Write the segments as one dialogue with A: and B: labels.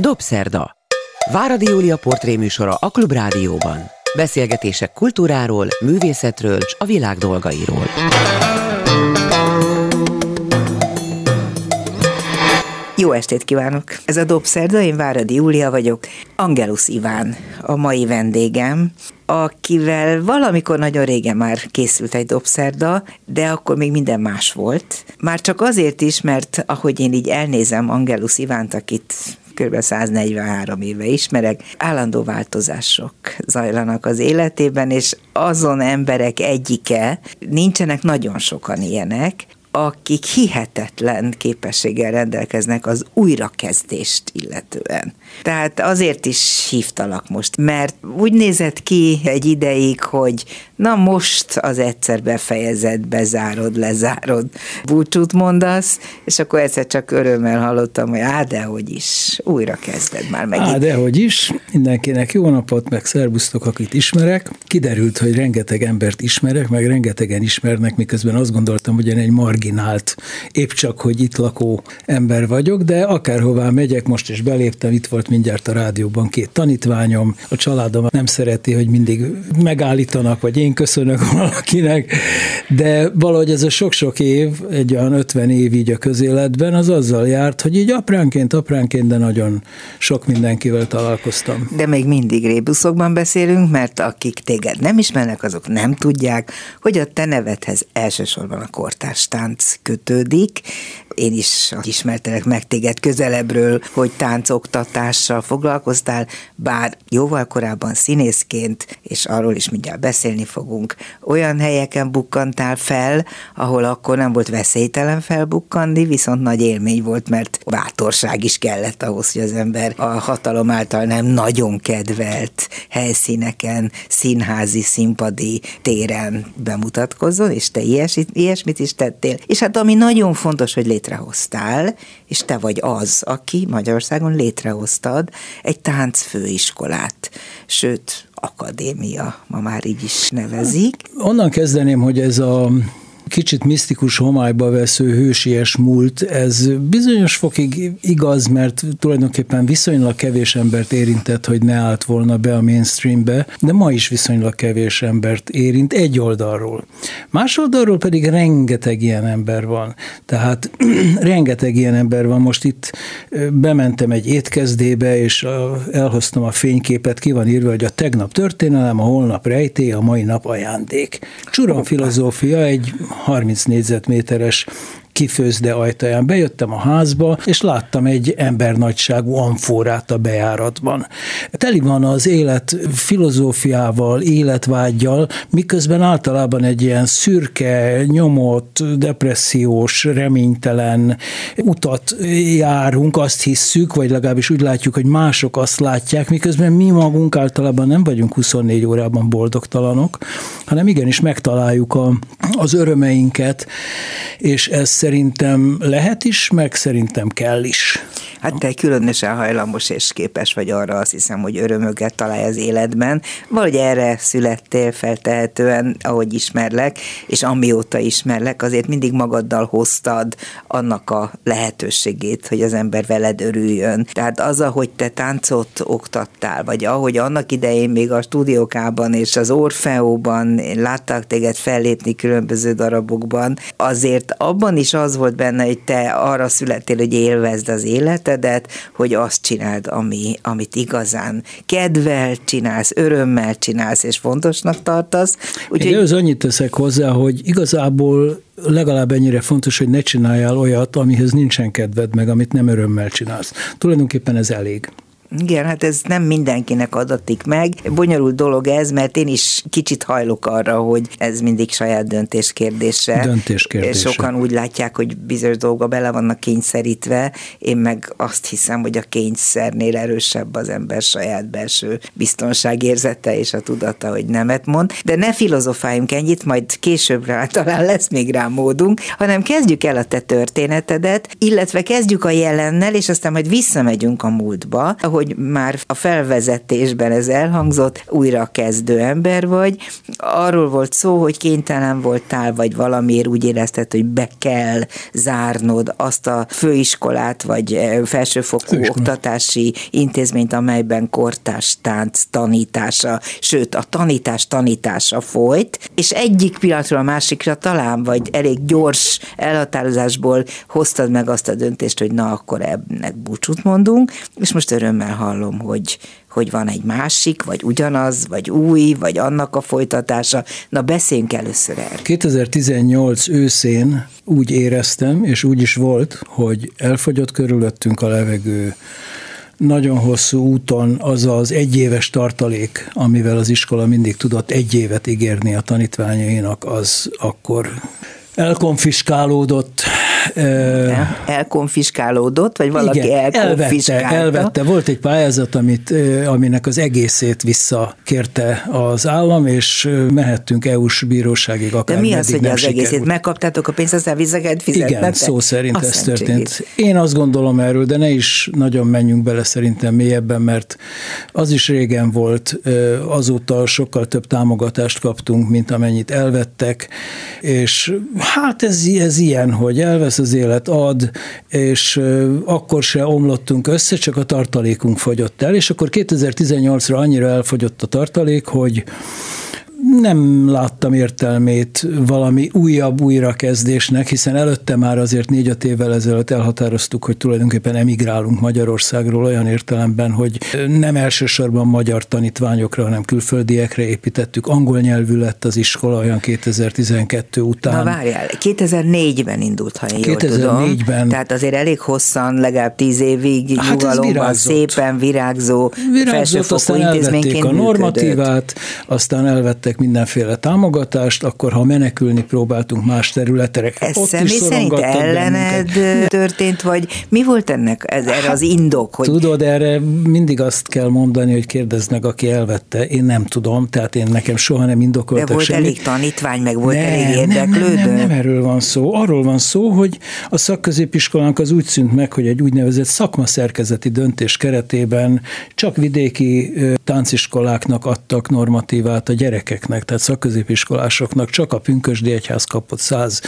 A: Dobszerda. Váradi Júlia portréműsora a Klubrádióban. Beszélgetések kultúráról, művészetről és a világ dolgairól.
B: Jó estét kívánok! Ez a Dobszerda, én Váradi Júlia vagyok. Angelus Iván a mai vendégem, akivel valamikor nagyon régen már készült egy dobszerda, de akkor még minden más volt. Már csak azért is, mert ahogy én így elnézem Angelus Ivánt, akit kb. 143 éve ismerek, állandó változások zajlanak az életében, és azon emberek egyike, nincsenek nagyon sokan ilyenek, akik hihetetlen képességgel rendelkeznek az újrakezdést illetően. Tehát azért is hívtalak most, mert úgy nézett ki egy ideig, hogy na most az egyszer befejezed, bezárod, lezárod, búcsút mondasz, és akkor egyszer csak örömmel hallottam, hogy á, dehogy is, újra kezded már meg.
C: Á, dehogy is, mindenkinek jó napot, meg szervusztok, akit ismerek. Kiderült, hogy rengeteg embert ismerek, meg rengetegen ismernek, miközben azt gondoltam, hogy én egy marginált, épp csak, hogy itt lakó ember vagyok, de akárhová megyek, most is beléptem, itt volt mindjárt a rádióban két tanítványom, a családom nem szereti, hogy mindig megállítanak, vagy én köszönök valakinek, de valahogy ez a sok-sok év, egy olyan 50 év így a közéletben, az azzal járt, hogy így apránként, apránként, de nagyon sok mindenkivel találkoztam.
B: De még mindig rébuszokban beszélünk, mert akik téged nem ismernek, azok nem tudják, hogy a te nevedhez elsősorban a kortárs tánc kötődik, én is ismertelek meg téged közelebbről, hogy táncoktatással foglalkoztál, bár jóval korábban színészként, és arról is mindjárt beszélni fogunk, olyan helyeken bukkantál fel, ahol akkor nem volt veszélytelen felbukkanni, viszont nagy élmény volt, mert bátorság is kellett ahhoz, hogy az ember a hatalom által nem nagyon kedvelt helyszíneken, színházi, színpadi téren bemutatkozzon, és te ilyesmit, ilyesmit is tettél. És hát ami nagyon fontos, hogy létre létrehoztál, és te vagy az, aki Magyarországon létrehoztad egy táncfőiskolát, sőt, akadémia, ma már így is nevezik.
C: Onnan kezdeném, hogy ez a kicsit misztikus homályba vesző hősies múlt, ez bizonyos fokig igaz, mert tulajdonképpen viszonylag kevés embert érintett, hogy ne állt volna be a mainstreambe, de ma is viszonylag kevés embert érint egy oldalról. Más oldalról pedig rengeteg ilyen ember van. Tehát rengeteg ilyen ember van. Most itt bementem egy étkezdébe, és elhoztam a fényképet, ki van írva, hogy a tegnap történelem, a holnap rejtély, a mai nap ajándék. Csuran filozófia egy 30 négyzetméteres kifőzde ajtaján bejöttem a házba, és láttam egy embernagyságú amforát a bejáratban. Teli van az élet filozófiával, életvágyjal, miközben általában egy ilyen szürke, nyomott, depressziós, reménytelen utat járunk, azt hisszük, vagy legalábbis úgy látjuk, hogy mások azt látják, miközben mi magunk általában nem vagyunk 24 órában boldogtalanok, hanem igenis megtaláljuk a, az örömeinket, és ez szerintem lehet is, meg szerintem kell is.
B: Hát te különösen hajlamos és képes vagy arra, azt hiszem, hogy örömöket találj az életben. Vagy erre születtél feltehetően, ahogy ismerlek, és amióta ismerlek, azért mindig magaddal hoztad annak a lehetőségét, hogy az ember veled örüljön. Tehát az, ahogy te táncot oktattál, vagy ahogy annak idején még a stúdiókában és az Orfeóban látták téged fellépni különböző darabokban, azért abban is az volt benne, hogy te arra születtél, hogy élvezd az életedet, hogy azt csináld, ami, amit igazán kedvel csinálsz, örömmel csinálsz, és fontosnak tartasz.
C: Úgyhogy... Én az annyit teszek hozzá, hogy igazából legalább ennyire fontos, hogy ne csináljál olyat, amihez nincsen kedved, meg amit nem örömmel csinálsz. Tulajdonképpen ez elég.
B: Igen, hát ez nem mindenkinek adatik meg. Bonyolult dolog ez, mert én is kicsit hajlok arra, hogy ez mindig saját döntés kérdése.
C: Döntés kérdése.
B: Sokan úgy látják, hogy bizonyos dolgok bele vannak kényszerítve, én meg azt hiszem, hogy a kényszernél erősebb az ember saját belső biztonságérzete és a tudata, hogy nemet mond. De ne filozofáljunk ennyit, majd későbbre talán lesz még rá módunk, hanem kezdjük el a te történetedet, illetve kezdjük a jelennel, és aztán majd visszamegyünk a múltba, ahol ahogy már a felvezetésben ez elhangzott, újra kezdő ember vagy. Arról volt szó, hogy kénytelen voltál, vagy valamiért úgy érezted, hogy be kell zárnod azt a főiskolát, vagy eh, felsőfokú oktatási intézményt, amelyben kortás tánc tanítása, sőt a tanítás tanítása folyt, és egyik pillanatról a másikra talán, vagy elég gyors elhatározásból hoztad meg azt a döntést, hogy na akkor ennek búcsút mondunk, és most örömmel hallom, hogy, hogy van egy másik, vagy ugyanaz, vagy új, vagy annak a folytatása. Na beszéljünk először erről.
C: 2018 őszén úgy éreztem, és úgy is volt, hogy elfogyott körülöttünk a levegő, nagyon hosszú úton az az egyéves tartalék, amivel az iskola mindig tudott egy évet ígérni a tanítványainak, az akkor elkonfiskálódott,
B: elkonfiskálódott, vagy valaki Igen, elkonfiskálta?
C: Elvette, elvette. Volt egy pályázat, amit, aminek az egészét visszakérte az állam, és mehettünk EU-s bíróságig akár
B: De mi az, hogy az sikerült. egészét? Megkaptátok a pénzt, aztán vissza kellett fizetni?
C: Igen, szó szerint azt ez történt. Én azt gondolom erről, de ne is nagyon menjünk bele szerintem mélyebben, mert az is régen volt, azóta sokkal több támogatást kaptunk, mint amennyit elvettek, és hát ez, ez ilyen, hogy elvesz az élet ad, és akkor se omlottunk össze, csak a tartalékunk fogyott el, és akkor 2018-ra annyira elfogyott a tartalék, hogy nem láttam értelmét valami újabb újrakezdésnek, hiszen előtte már azért négy-öt évvel ezelőtt elhatároztuk, hogy tulajdonképpen emigrálunk Magyarországról olyan értelemben, hogy nem elsősorban magyar tanítványokra, hanem külföldiekre építettük. Angol nyelvű lett az iskola olyan 2012 után. Na
B: várjál, 2004-ben indult, ha én 2004-ben. Tudom. Tehát azért elég hosszan, legalább tíz évig hát nyugalomban szépen virágzó,
C: virágzott, aztán elvették a normatívát, működött. aztán elvettek kaptak mindenféle támogatást, akkor ha menekülni próbáltunk más területre,
B: Ez ott személy is szerint ellened bennünket. történt, vagy mi volt ennek ez, erre az indok?
C: Hogy... Tudod, erre mindig azt kell mondani, hogy kérdeznek, aki elvette. Én nem tudom, tehát én nekem soha nem indokoltak
B: De volt
C: semmit.
B: elég tanítvány, meg volt nem, elég érdeklődő?
C: Nem, nem, nem, nem erről van szó. Arról van szó, hogy a szakközépiskolánk az úgy szűnt meg, hogy egy úgynevezett szakmaszerkezeti döntés keretében csak vidéki tánciskoláknak adtak normatívát a gyerekek gyerekeknek, tehát szakközépiskolásoknak csak a Pünkösdi Egyház kapott száz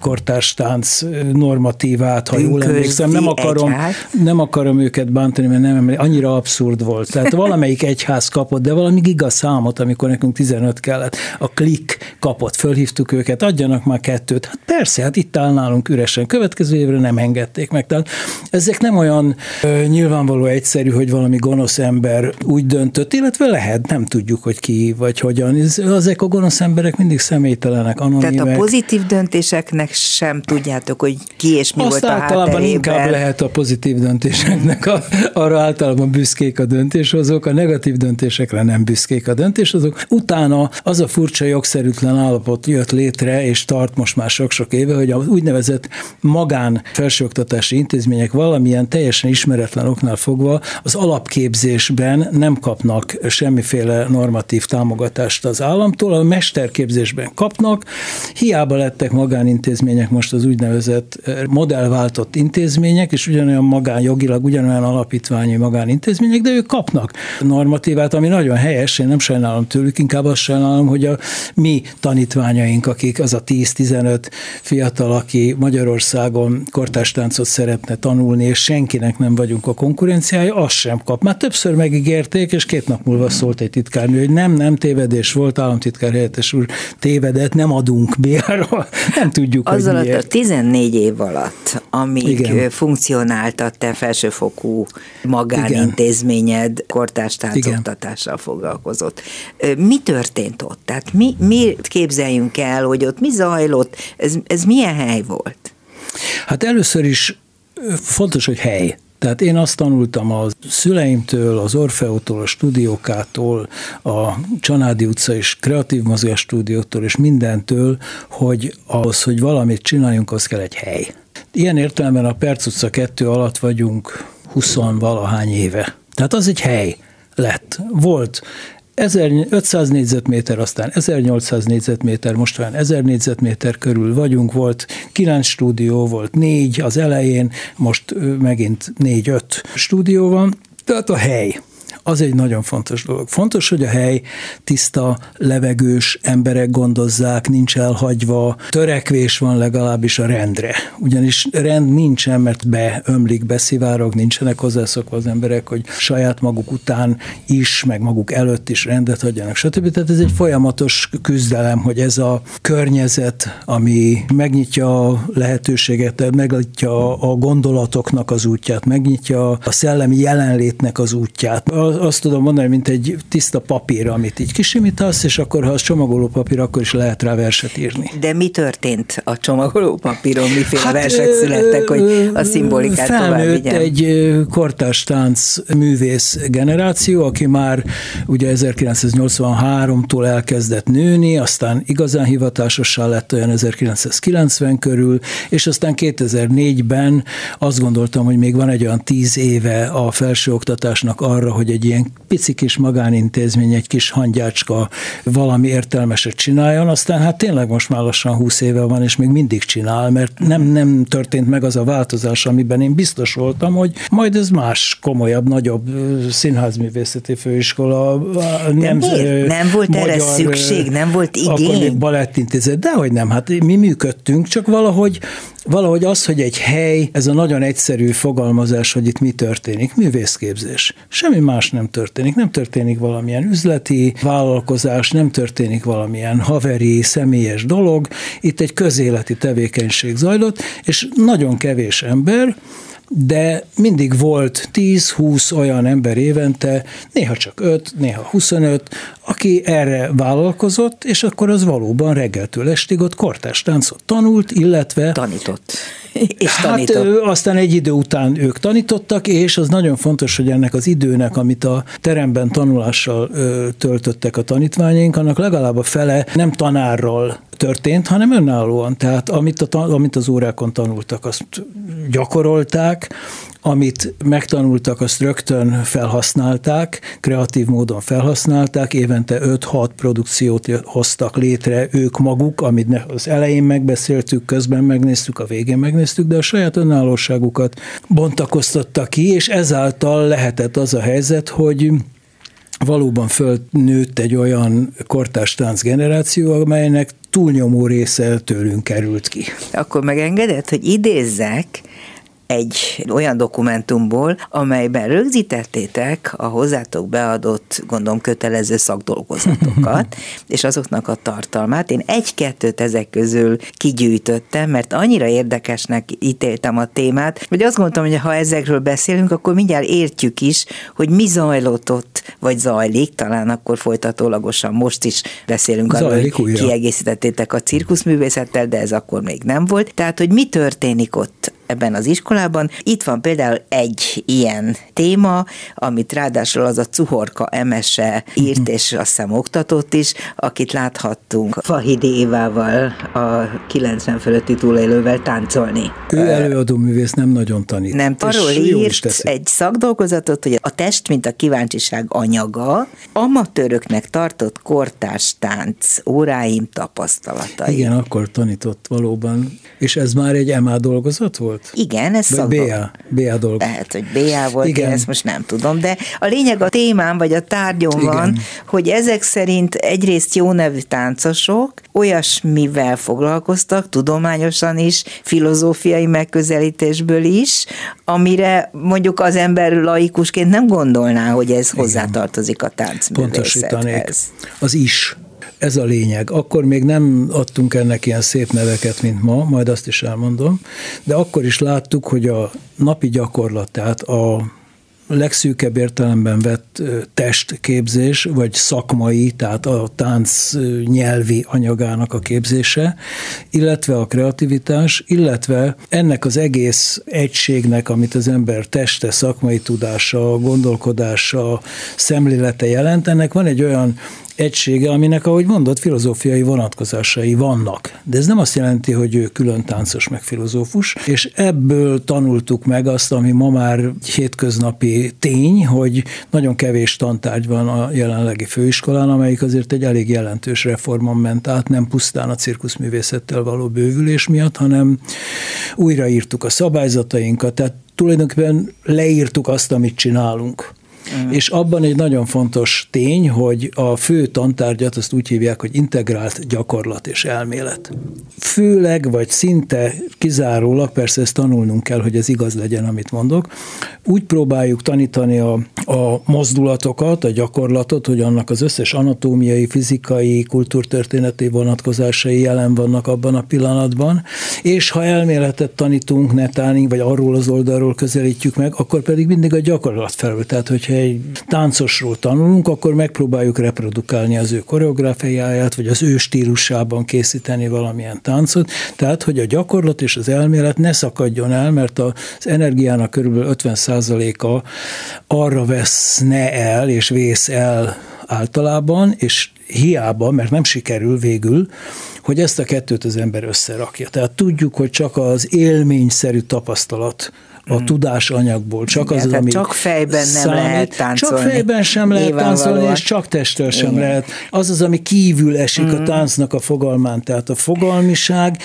C: kortárstánc normatívát, ha jól emlékszem. Nem akarom, nem akarom őket bántani, mert nem annyira abszurd volt. Tehát valamelyik egyház kapott, de valami giga számot, amikor nekünk 15 kellett. A klik kapott, fölhívtuk őket, adjanak már kettőt. Hát persze, hát itt áll nálunk üresen. Következő évre nem engedték meg. Tehát ezek nem olyan ö, nyilvánvaló egyszerű, hogy valami gonosz ember úgy döntött, illetve lehet, nem tudjuk, hogy ki vagy hogyan. Ez ezek a gonosz emberek mindig személytelenek, anonimek.
B: Tehát a pozitív döntéseknek sem tudjátok, hogy ki és mi
C: Azt
B: volt a
C: általában inkább lehet a pozitív döntéseknek, a, arra általában büszkék a döntéshozók, a negatív döntésekre nem büszkék a döntéshozók. Utána az a furcsa jogszerűtlen állapot jött létre, és tart most már sok-sok éve, hogy a úgynevezett magán felsőoktatási intézmények valamilyen teljesen ismeretlen oknál fogva az alapképzésben nem kapnak semmiféle normatív támogatást az állam, államtól, a mesterképzésben kapnak, hiába lettek magánintézmények most az úgynevezett eh, modellváltott intézmények, és ugyanolyan magánjogilag, ugyanolyan alapítványi magánintézmények, de ők kapnak normatívát, ami nagyon helyes, én nem sajnálom tőlük, inkább azt sajnálom, hogy a mi tanítványaink, akik az a 10-15 fiatal, aki Magyarországon kortástáncot szeretne tanulni, és senkinek nem vagyunk a konkurenciája, azt sem kap. Már többször megígérték, és két nap múlva szólt egy titkárnő, hogy nem, nem tévedés volt, államtitkár helyettes úr tévedett, nem adunk bérra, nem tudjuk,
B: Azzal
C: hogy miért.
B: a 14 év alatt, amíg Igen. funkcionált a te felsőfokú magánintézményed kortárs táncoktatással foglalkozott. Mi történt ott? Tehát mi, mi képzeljünk el, hogy ott mi zajlott? Ez, ez milyen hely volt?
C: Hát először is fontos, hogy hely. Tehát én azt tanultam a szüleimtől, az Orfeótól, a stúdiókától, a Csanádi utca és kreatív mozgás stúdiótól és mindentől, hogy ahhoz, hogy valamit csináljunk, az kell egy hely. Ilyen értelemben a Perc utca 2 alatt vagyunk 20 valahány éve. Tehát az egy hely lett. Volt 1500 négyzetméter, aztán 1800 négyzetméter, most már 1000 négyzetméter körül vagyunk, volt 9 stúdió, volt 4 az elején, most megint 4-5 stúdió van, Tehát a hely az egy nagyon fontos dolog. Fontos, hogy a hely tiszta, levegős, emberek gondozzák, nincs elhagyva, törekvés van legalábbis a rendre. Ugyanis rend nincsen, mert beömlik, beszivárog, nincsenek hozzászokva az emberek, hogy saját maguk után is, meg maguk előtt is rendet hagyjanak, stb. Tehát ez egy folyamatos küzdelem, hogy ez a környezet, ami megnyitja a lehetőséget, megnyitja a gondolatoknak az útját, megnyitja a szellemi jelenlétnek az útját azt tudom mondani, mint egy tiszta papír, amit így kisimítasz, és akkor, ha az csomagoló papír, akkor is lehet rá verset írni.
B: De mi történt a csomagoló papíron? Miféle hát, versek születtek, hogy a szimbolikát tovább vigyen?
C: egy kortárs tánc művész generáció, aki már ugye 1983-tól elkezdett nőni, aztán igazán hivatásossá lett olyan 1990 körül, és aztán 2004-ben azt gondoltam, hogy még van egy olyan tíz éve a felsőoktatásnak arra, hogy egy ilyen pici kis magánintézmény, egy kis hangyácska valami értelmeset csináljon, aztán hát tényleg most már lassan 20 éve van, és még mindig csinál, mert nem, nem történt meg az a változás, amiben én biztos voltam, hogy majd ez más, komolyabb, nagyobb színházművészeti főiskola.
B: Nem, nem volt magyar, erre szükség, nem volt igény?
C: Akkor még balettintézet, dehogy nem, hát mi működtünk, csak valahogy Valahogy az, hogy egy hely, ez a nagyon egyszerű fogalmazás, hogy itt mi történik, művészképzés. Semmi más nem történik. Nem történik valamilyen üzleti vállalkozás, nem történik valamilyen haveri, személyes dolog. Itt egy közéleti tevékenység zajlott, és nagyon kevés ember, de mindig volt 10-20 olyan ember évente, néha csak 5, néha 25, aki erre vállalkozott, és akkor az valóban reggeltől estig ott kortás táncot tanult, illetve...
B: Tanított. és
C: hát, tanított. Hát aztán egy idő után ők tanítottak, és az nagyon fontos, hogy ennek az időnek, amit a teremben tanulással töltöttek a tanítványaink, annak legalább a fele nem tanárral történt, hanem önállóan. Tehát amit, a, amit az órákon tanultak, azt gyakorolták, amit megtanultak, azt rögtön felhasználták, kreatív módon felhasználták, évente 5-6 produkciót hoztak létre ők maguk, amit az elején megbeszéltük, közben megnéztük, a végén megnéztük, de a saját önállóságukat bontakoztattak ki, és ezáltal lehetett az a helyzet, hogy valóban fölnőtt egy olyan kortárs tánc generáció, amelynek túlnyomó része tőlünk került ki.
B: Akkor megengedett, hogy idézzek egy olyan dokumentumból, amelyben rögzítettétek a hozzátok beadott, gondolom, kötelező szakdolgozatokat, és azoknak a tartalmát. Én egy-kettőt ezek közül kigyűjtöttem, mert annyira érdekesnek ítéltem a témát, hogy azt gondoltam, hogy ha ezekről beszélünk, akkor mindjárt értjük is, hogy mi zajlott ott, vagy zajlik, talán akkor folytatólagosan most is beszélünk arról, hogy kiegészítettétek a cirkuszművészettel, de ez akkor még nem volt. Tehát, hogy mi történik ott ebben az iskolában. Itt van például egy ilyen téma, amit ráadásul az a Cuhorka Emese írt, mhm. és azt hiszem oktatott is, akit láthattunk Fahidi Évával, a 90 fölötti túlélővel táncolni.
C: Ő előadó művész nem nagyon tanít.
B: Nem, arról írt egy szakdolgozatot, hogy a test, mint a kíváncsiság anyaga, amatőröknek tartott kortárs tánc óráim tapasztalatai.
C: Igen, akkor tanított valóban. És ez már egy MA dolgozat volt?
B: Volt? Igen, ez
C: szakdol... BA, BA dolog.
B: Lehet, hogy BA volt, Igen. én ezt most nem tudom, de a lényeg a témám, vagy a tárgyon Igen. van, hogy ezek szerint egyrészt jó nevű táncosok olyasmivel foglalkoztak, tudományosan is, filozófiai megközelítésből is, amire mondjuk az ember laikusként nem gondolná, hogy ez Igen. hozzátartozik a táncművészethez.
C: Az is ez a lényeg. Akkor még nem adtunk ennek ilyen szép neveket, mint ma, majd azt is elmondom, de akkor is láttuk, hogy a napi gyakorlat, tehát a legszűkebb értelemben vett testképzés, vagy szakmai, tehát a tánc nyelvi anyagának a képzése, illetve a kreativitás, illetve ennek az egész egységnek, amit az ember teste, szakmai tudása, gondolkodása, szemlélete jelent, ennek van egy olyan egysége, aminek, ahogy mondott, filozófiai vonatkozásai vannak. De ez nem azt jelenti, hogy ő külön táncos meg filozófus, és ebből tanultuk meg azt, ami ma már hétköznapi tény, hogy nagyon kevés tantárgy van a jelenlegi főiskolán, amelyik azért egy elég jelentős reformon ment át, nem pusztán a cirkuszművészettel való bővülés miatt, hanem újraírtuk a szabályzatainkat, tehát tulajdonképpen leírtuk azt, amit csinálunk. Uh-huh. És abban egy nagyon fontos tény, hogy a fő tantárgyat azt úgy hívják, hogy integrált gyakorlat és elmélet. Főleg, vagy szinte kizárólag, persze ezt tanulnunk kell, hogy ez igaz legyen, amit mondok, úgy próbáljuk tanítani a, a mozdulatokat, a gyakorlatot, hogy annak az összes anatómiai, fizikai, kultúrtörténeti vonatkozásai jelen vannak abban a pillanatban, és ha elméletet tanítunk netán, vagy arról az oldalról közelítjük meg, akkor pedig mindig a gyakorlat felül. Tehát, hogyha egy táncosról tanulunk, akkor megpróbáljuk reprodukálni az ő koreográfiáját, vagy az ő stílusában készíteni valamilyen táncot. Tehát, hogy a gyakorlat és az elmélet ne szakadjon el, mert az energiának körülbelül 50%-a arra veszne el és vész el általában, és hiába, mert nem sikerül végül, hogy ezt a kettőt az ember összerakja. Tehát tudjuk, hogy csak az élményszerű tapasztalat a hmm. tudásanyagból, csak az, az, ami
B: Csak fejben nem számít, lehet táncolni.
C: Csak fejben sem lehet táncolni, és csak testtel sem Igen. lehet. Az az, ami kívül esik hmm. a táncnak a fogalmán. Tehát a fogalmiság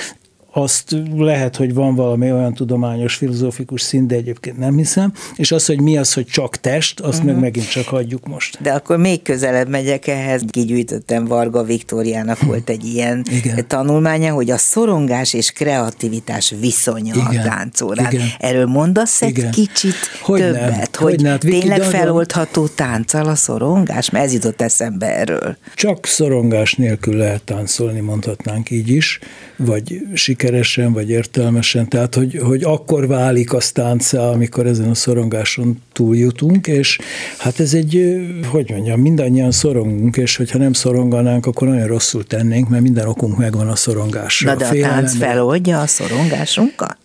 C: azt lehet, hogy van valami olyan tudományos, filozófikus szint, de egyébként nem hiszem, és az, hogy mi az, hogy csak test, azt uh-huh. meg mhm. megint csak hagyjuk most.
B: De akkor még közelebb megyek ehhez, kigyűjtöttem Varga Viktóriának hm. volt egy ilyen Igen. tanulmánya, hogy a szorongás és kreativitás viszonya Igen. a táncórán. Igen. Erről mondasz egy Igen. kicsit hogy többet, nem. hogy, hogy nem. tényleg feloldható tánccal a szorongás? Mert ez jutott eszembe erről.
C: Csak szorongás nélkül lehet táncolni, mondhatnánk így is, vagy sik sikeresen vagy értelmesen, tehát hogy, hogy akkor válik az táncá, amikor ezen a szorongáson túljutunk, és hát ez egy, hogy mondjam, mindannyian szorongunk, és hogyha nem szoronganánk, akkor nagyon rosszul tennénk, mert minden okunk megvan a szorongásra.
B: Na de a, a tánc feloldja a szorongásunkat?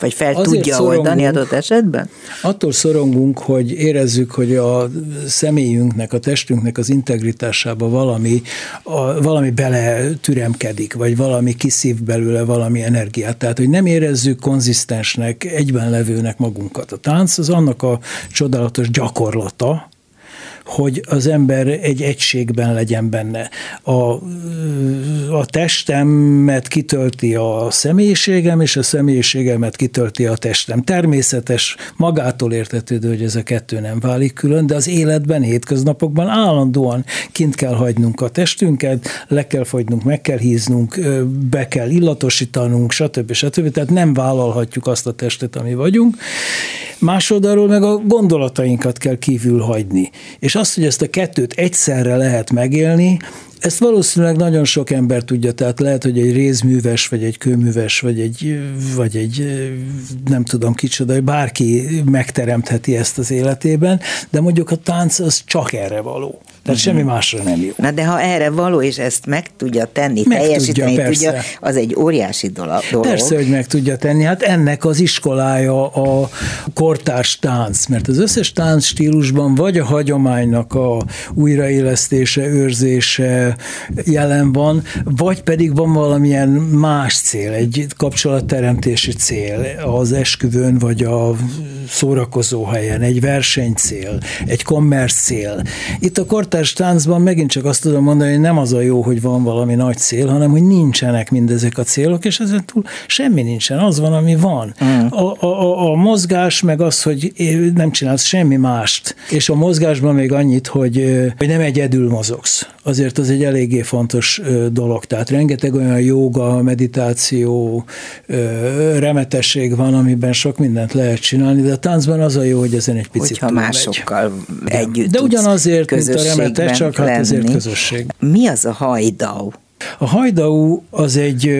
B: Vagy fel Azért tudja oldani adott esetben?
C: Attól szorongunk, hogy érezzük, hogy a személyünknek, a testünknek az integritásába valami, a, valami bele türemkedik, vagy valami kiszív belőle valami energiát. Tehát, hogy nem érezzük konzisztensnek, egyben levőnek magunkat. A tánc az annak a csodálatos gyakorlata, hogy az ember egy egységben legyen benne. A, a testemet kitölti a személyiségem, és a személyiségemet kitölti a testem. Természetes, magától értetődő, hogy ez a kettő nem válik külön, de az életben, hétköznapokban állandóan kint kell hagynunk a testünket, le kell fogynunk, meg kell híznunk, be kell illatosítanunk, stb. stb. Tehát nem vállalhatjuk azt a testet, ami vagyunk. Másodarról meg a gondolatainkat kell kívül hagyni. És azt, hogy ezt a kettőt egyszerre lehet megélni, ezt valószínűleg nagyon sok ember tudja, tehát lehet, hogy egy rézműves, vagy egy kőműves, vagy egy, vagy egy nem tudom kicsoda, bárki megteremtheti ezt az életében, de mondjuk a tánc az csak erre való. Tehát uh-huh. semmi másra nem jó.
B: Na de ha erre való, és ezt meg tudja tenni, meg teljesíteni tudja, tudja, az egy óriási dolog.
C: Persze, hogy meg tudja tenni. Hát ennek az iskolája a kortárs tánc, mert az összes tánc stílusban vagy a hagyománynak a újraélesztése, őrzése jelen van, vagy pedig van valamilyen más cél, egy kapcsolatteremtési cél az esküvőn, vagy a szórakozó helyen, egy versenycél, egy kommersz cél. Itt a kortárs kortárs táncban megint csak azt tudom mondani, hogy nem az a jó, hogy van valami nagy cél, hanem hogy nincsenek mindezek a célok, és ezen túl semmi nincsen, az van, ami van. Mm. A, a, a mozgás meg az, hogy nem csinálsz semmi mást, és a mozgásban még annyit, hogy, hogy nem egyedül mozogsz. Azért az egy eléggé fontos dolog. Tehát rengeteg olyan joga, meditáció, remetesség van, amiben sok mindent lehet csinálni, de a táncban az a jó, hogy ezen egy picit
B: Hogyha másokkal megy. együtt
C: De ugyanazért, mint a remete, csak hát ezért közösség.
B: Mi az a hajdau?
C: A hajdau az egy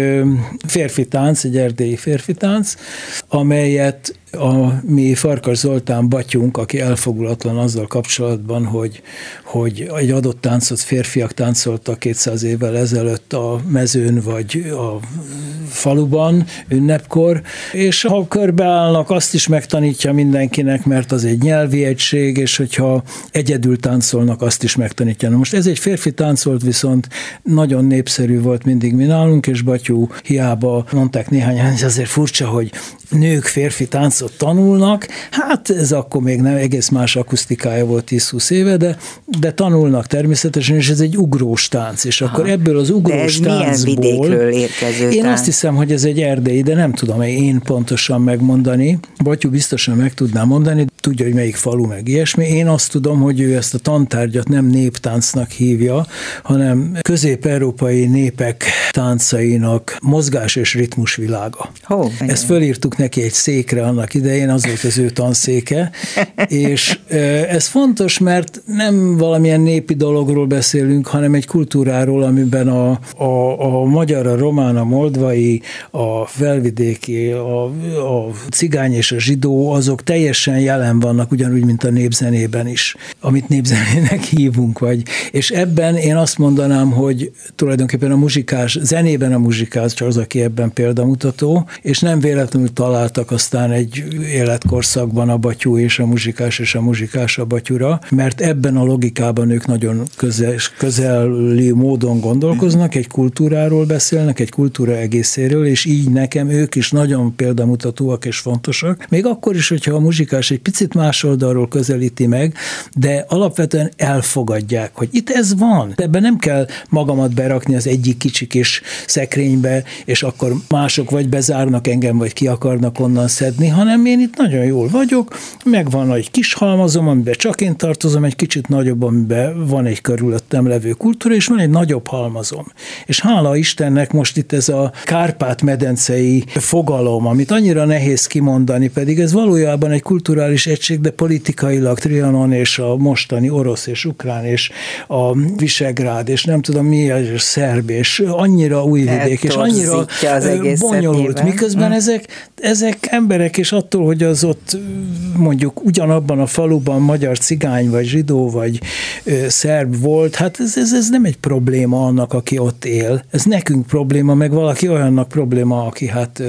C: férfi tánc, egy erdélyi férfi tánc, amelyet a mi Farkas Zoltán batyunk, aki elfogulatlan azzal kapcsolatban, hogy, hogy egy adott táncot férfiak táncoltak 200 évvel ezelőtt a mezőn vagy a faluban ünnepkor, és ha körbeállnak, azt is megtanítja mindenkinek, mert az egy nyelvi egység, és hogyha egyedül táncolnak, azt is megtanítja. Na most ez egy férfi tánc volt, viszont nagyon népszerű volt mindig mi nálunk, és Batyú hiába mondták néhány, ez azért furcsa, hogy nők férfi táncot tanulnak, hát ez akkor még nem egész más akusztikája volt 10-20 éve, de, de tanulnak természetesen, és ez egy ugrós tánc, és akkor ha. ebből az ugrós de ez táncból...
B: Milyen vidékről érkező
C: Én tánc? azt hiszem, hogy ez egy erdei, de nem tudom én pontosan megmondani. Batyú biztosan meg tudná mondani. tudja, hogy melyik falu, meg ilyesmi. Én azt tudom, hogy ő ezt a tantárgyat nem néptáncnak hívja, hanem közép-európai népek táncainak mozgás és ritmus világa.
B: Hó,
C: Ezt fölírtuk neki egy székre annak idején, az volt az ő tanszéke, és ez fontos, mert nem valamilyen népi dologról beszélünk, hanem egy kultúráról, amiben a, a, a magyar, a román, a moldvai, a felvidéki, a, a cigány és a zsidó, azok teljesen jelen vannak, ugyanúgy, mint a népzenében is, amit népzenének hívunk, vagy. És ebben én azt mondanám, hogy tulajdonképpen a muzsikás, zenében a muzsikás csak az, aki ebben példamutató, és nem véletlenül találtak aztán egy életkorszakban a batyú és a muzsikás és a muzsikás a batyura, mert ebben a logikában ők nagyon közel, közeli módon gondolkoznak, egy kultúráról beszélnek, egy kultúra egészéről, és így nekem ők is nagyon példamutatóak és fontosak. Még akkor is, hogyha a muzsikás egy picit más oldalról közelíti meg, de alapvetően elfogadják, hogy itt ez van. Ebben nem kell magamat berakni az egyik kicsi kis szekrénybe, és akkor mások vagy bezárnak engem, vagy ki akarnak onnan szedni, hanem én itt nagyon jól vagyok, megvan egy kis halmazom, amiben csak én tartozom, egy kicsit nagyobb, amiben van egy körülöttem levő kultúra, és van egy nagyobb halmazom. És hála Istennek most itt ez a Kárpát-medencei fogalom, amit annyira nehéz kimondani, pedig ez valójában egy kulturális egység, de politikailag Trianon és a mostani orosz és ukrán és a Visegrád, és nem tudom mi, és szerb, és annyira újvidék, és annyira bonyolult, miközben hmm. ezek, ezek emberek, és attól, hogy az ott mondjuk ugyanabban a faluban magyar cigány, vagy zsidó, vagy szerb volt, hát ez, ez, ez nem egy probléma annak, aki ott él. Ez nekünk probléma, meg valaki olyannak probléma, aki hát,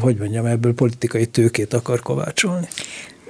C: hogy mondjam, ebből politikai tőkét akar kovácsolni.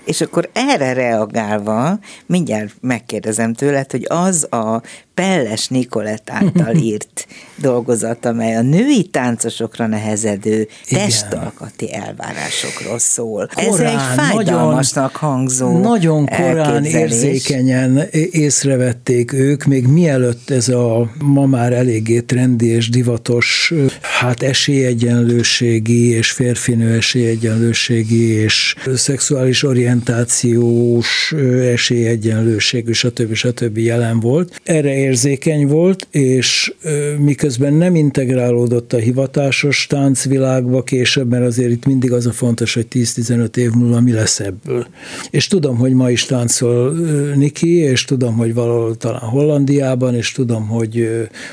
B: És akkor erre reagálva mindjárt megkérdezem tőled, hogy az a Pelles Nikolett által írt dolgozat, amely a női táncosokra nehezedő Igen. testalkati elvárásokról szól. Korán, Ez egy fájdalmasnak nagyon, hangzó
C: Nagyon korán érzékenyen észrevették ők, még mielőtt ez a ma már eléggé trendi és divatos hát esélyegyenlőségi és férfinő esélyegyenlőségi és szexuális orientációs esélyegyenlőség, stb. stb. jelen volt. Erre érzékeny volt, és miközben nem integrálódott a hivatásos táncvilágba később, mert azért itt mindig az a fontos, hogy 10-15 év múlva mi lesz ebből. És tudom, hogy ma is táncol Niki, és tudom, hogy valahol talán Hollandiában, és tudom, hogy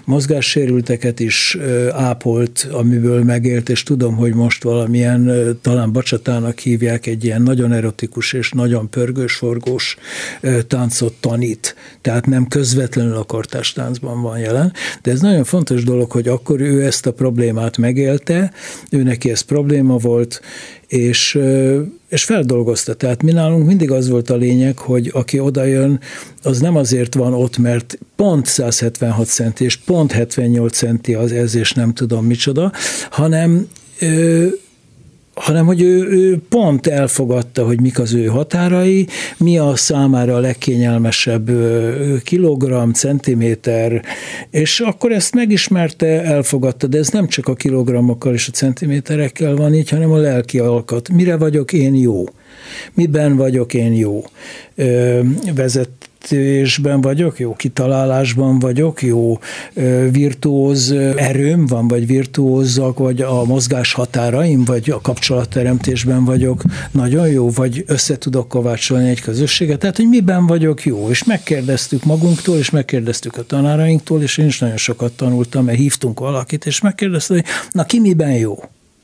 C: mozgássérülteket is ápolt, amiből megélt, és tudom, hogy most valamilyen, talán bacsatának hívják, egy ilyen nagyon erotikus és nagyon pörgős, forgós táncot tanít. Tehát nem közvetlenül akar kortástáncban van jelen, de ez nagyon fontos dolog, hogy akkor ő ezt a problémát megélte, ő neki ez probléma volt, és, és feldolgozta. Tehát mi nálunk mindig az volt a lényeg, hogy aki odajön, az nem azért van ott, mert pont 176 centi, és pont 78 centi az ez, és nem tudom micsoda, hanem hanem hogy ő, ő pont elfogadta, hogy mik az ő határai, mi a számára a legkényelmesebb kilogramm, centiméter, és akkor ezt megismerte, elfogadta, de ez nem csak a kilogrammokkal és a centiméterekkel van így, hanem a lelki alkat. Mire vagyok én jó? Miben vagyok én jó? Vezet vezetésben vagyok, jó kitalálásban vagyok, jó virtuóz erőm van, vagy virtuózak, vagy a mozgás határaim, vagy a kapcsolatteremtésben vagyok nagyon jó, vagy össze tudok kovácsolni egy közösséget. Tehát, hogy miben vagyok jó. És megkérdeztük magunktól, és megkérdeztük a tanárainktól, és én is nagyon sokat tanultam, mert hívtunk valakit, és megkérdeztem, hogy na ki miben jó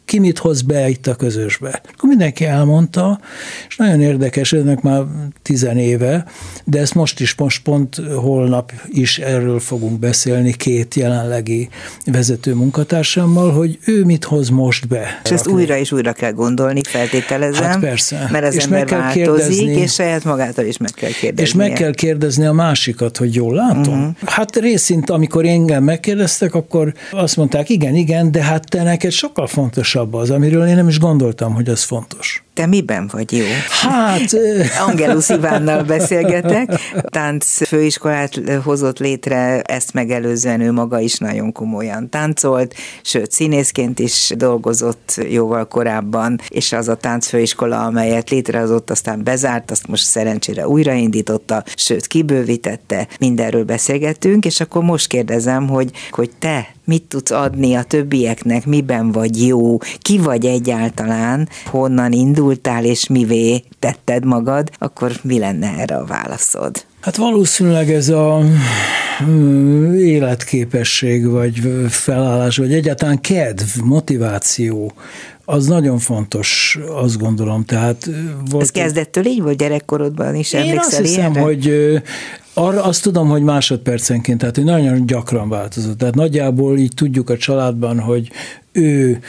C: ki mit hoz be itt a közösbe. Akkor mindenki elmondta, és nagyon érdekes, ennek már tizen éve, de ezt most is, most pont holnap is erről fogunk beszélni két jelenlegi vezető munkatársammal, hogy ő mit hoz most be.
B: És ezt újra és újra kell gondolni, feltételezem. Hát
C: persze.
B: Mert az és ember meg kell változik, kérdezni, és saját magától is meg kell kérdezni.
C: És meg kell kérdezni a másikat, hogy jól látom. Uh-huh. Hát részint, amikor engem megkérdeztek, akkor azt mondták, igen, igen, de hát te neked sokkal fontos fontosabb az, amiről én nem is gondoltam, hogy az fontos.
B: Te miben vagy jó?
C: Hát...
B: Angelus Ivánnal beszélgetek. Tánc főiskolát hozott létre, ezt megelőzően ő maga is nagyon komolyan táncolt, sőt színészként is dolgozott jóval korábban, és az a táncfőiskola, amelyet létrehozott, aztán bezárt, azt most szerencsére újraindította, sőt kibővítette, mindenről beszélgettünk, és akkor most kérdezem, hogy, hogy te mit tudsz adni a többieknek, miben vagy jó, ki vagy egyáltalán, honnan indultál és mivé tetted magad, akkor mi lenne erre a válaszod?
C: Hát valószínűleg ez a életképesség, vagy felállás, vagy egyáltalán kedv, motiváció, az nagyon fontos, azt gondolom. Tehát
B: volt, Ez kezdettől így volt gyerekkorodban is,
C: Én azt hiszem, erre? hogy arra azt tudom, hogy másodpercenként, tehát hogy nagyon gyakran változott. Tehát nagyjából így tudjuk a családban, hogy ő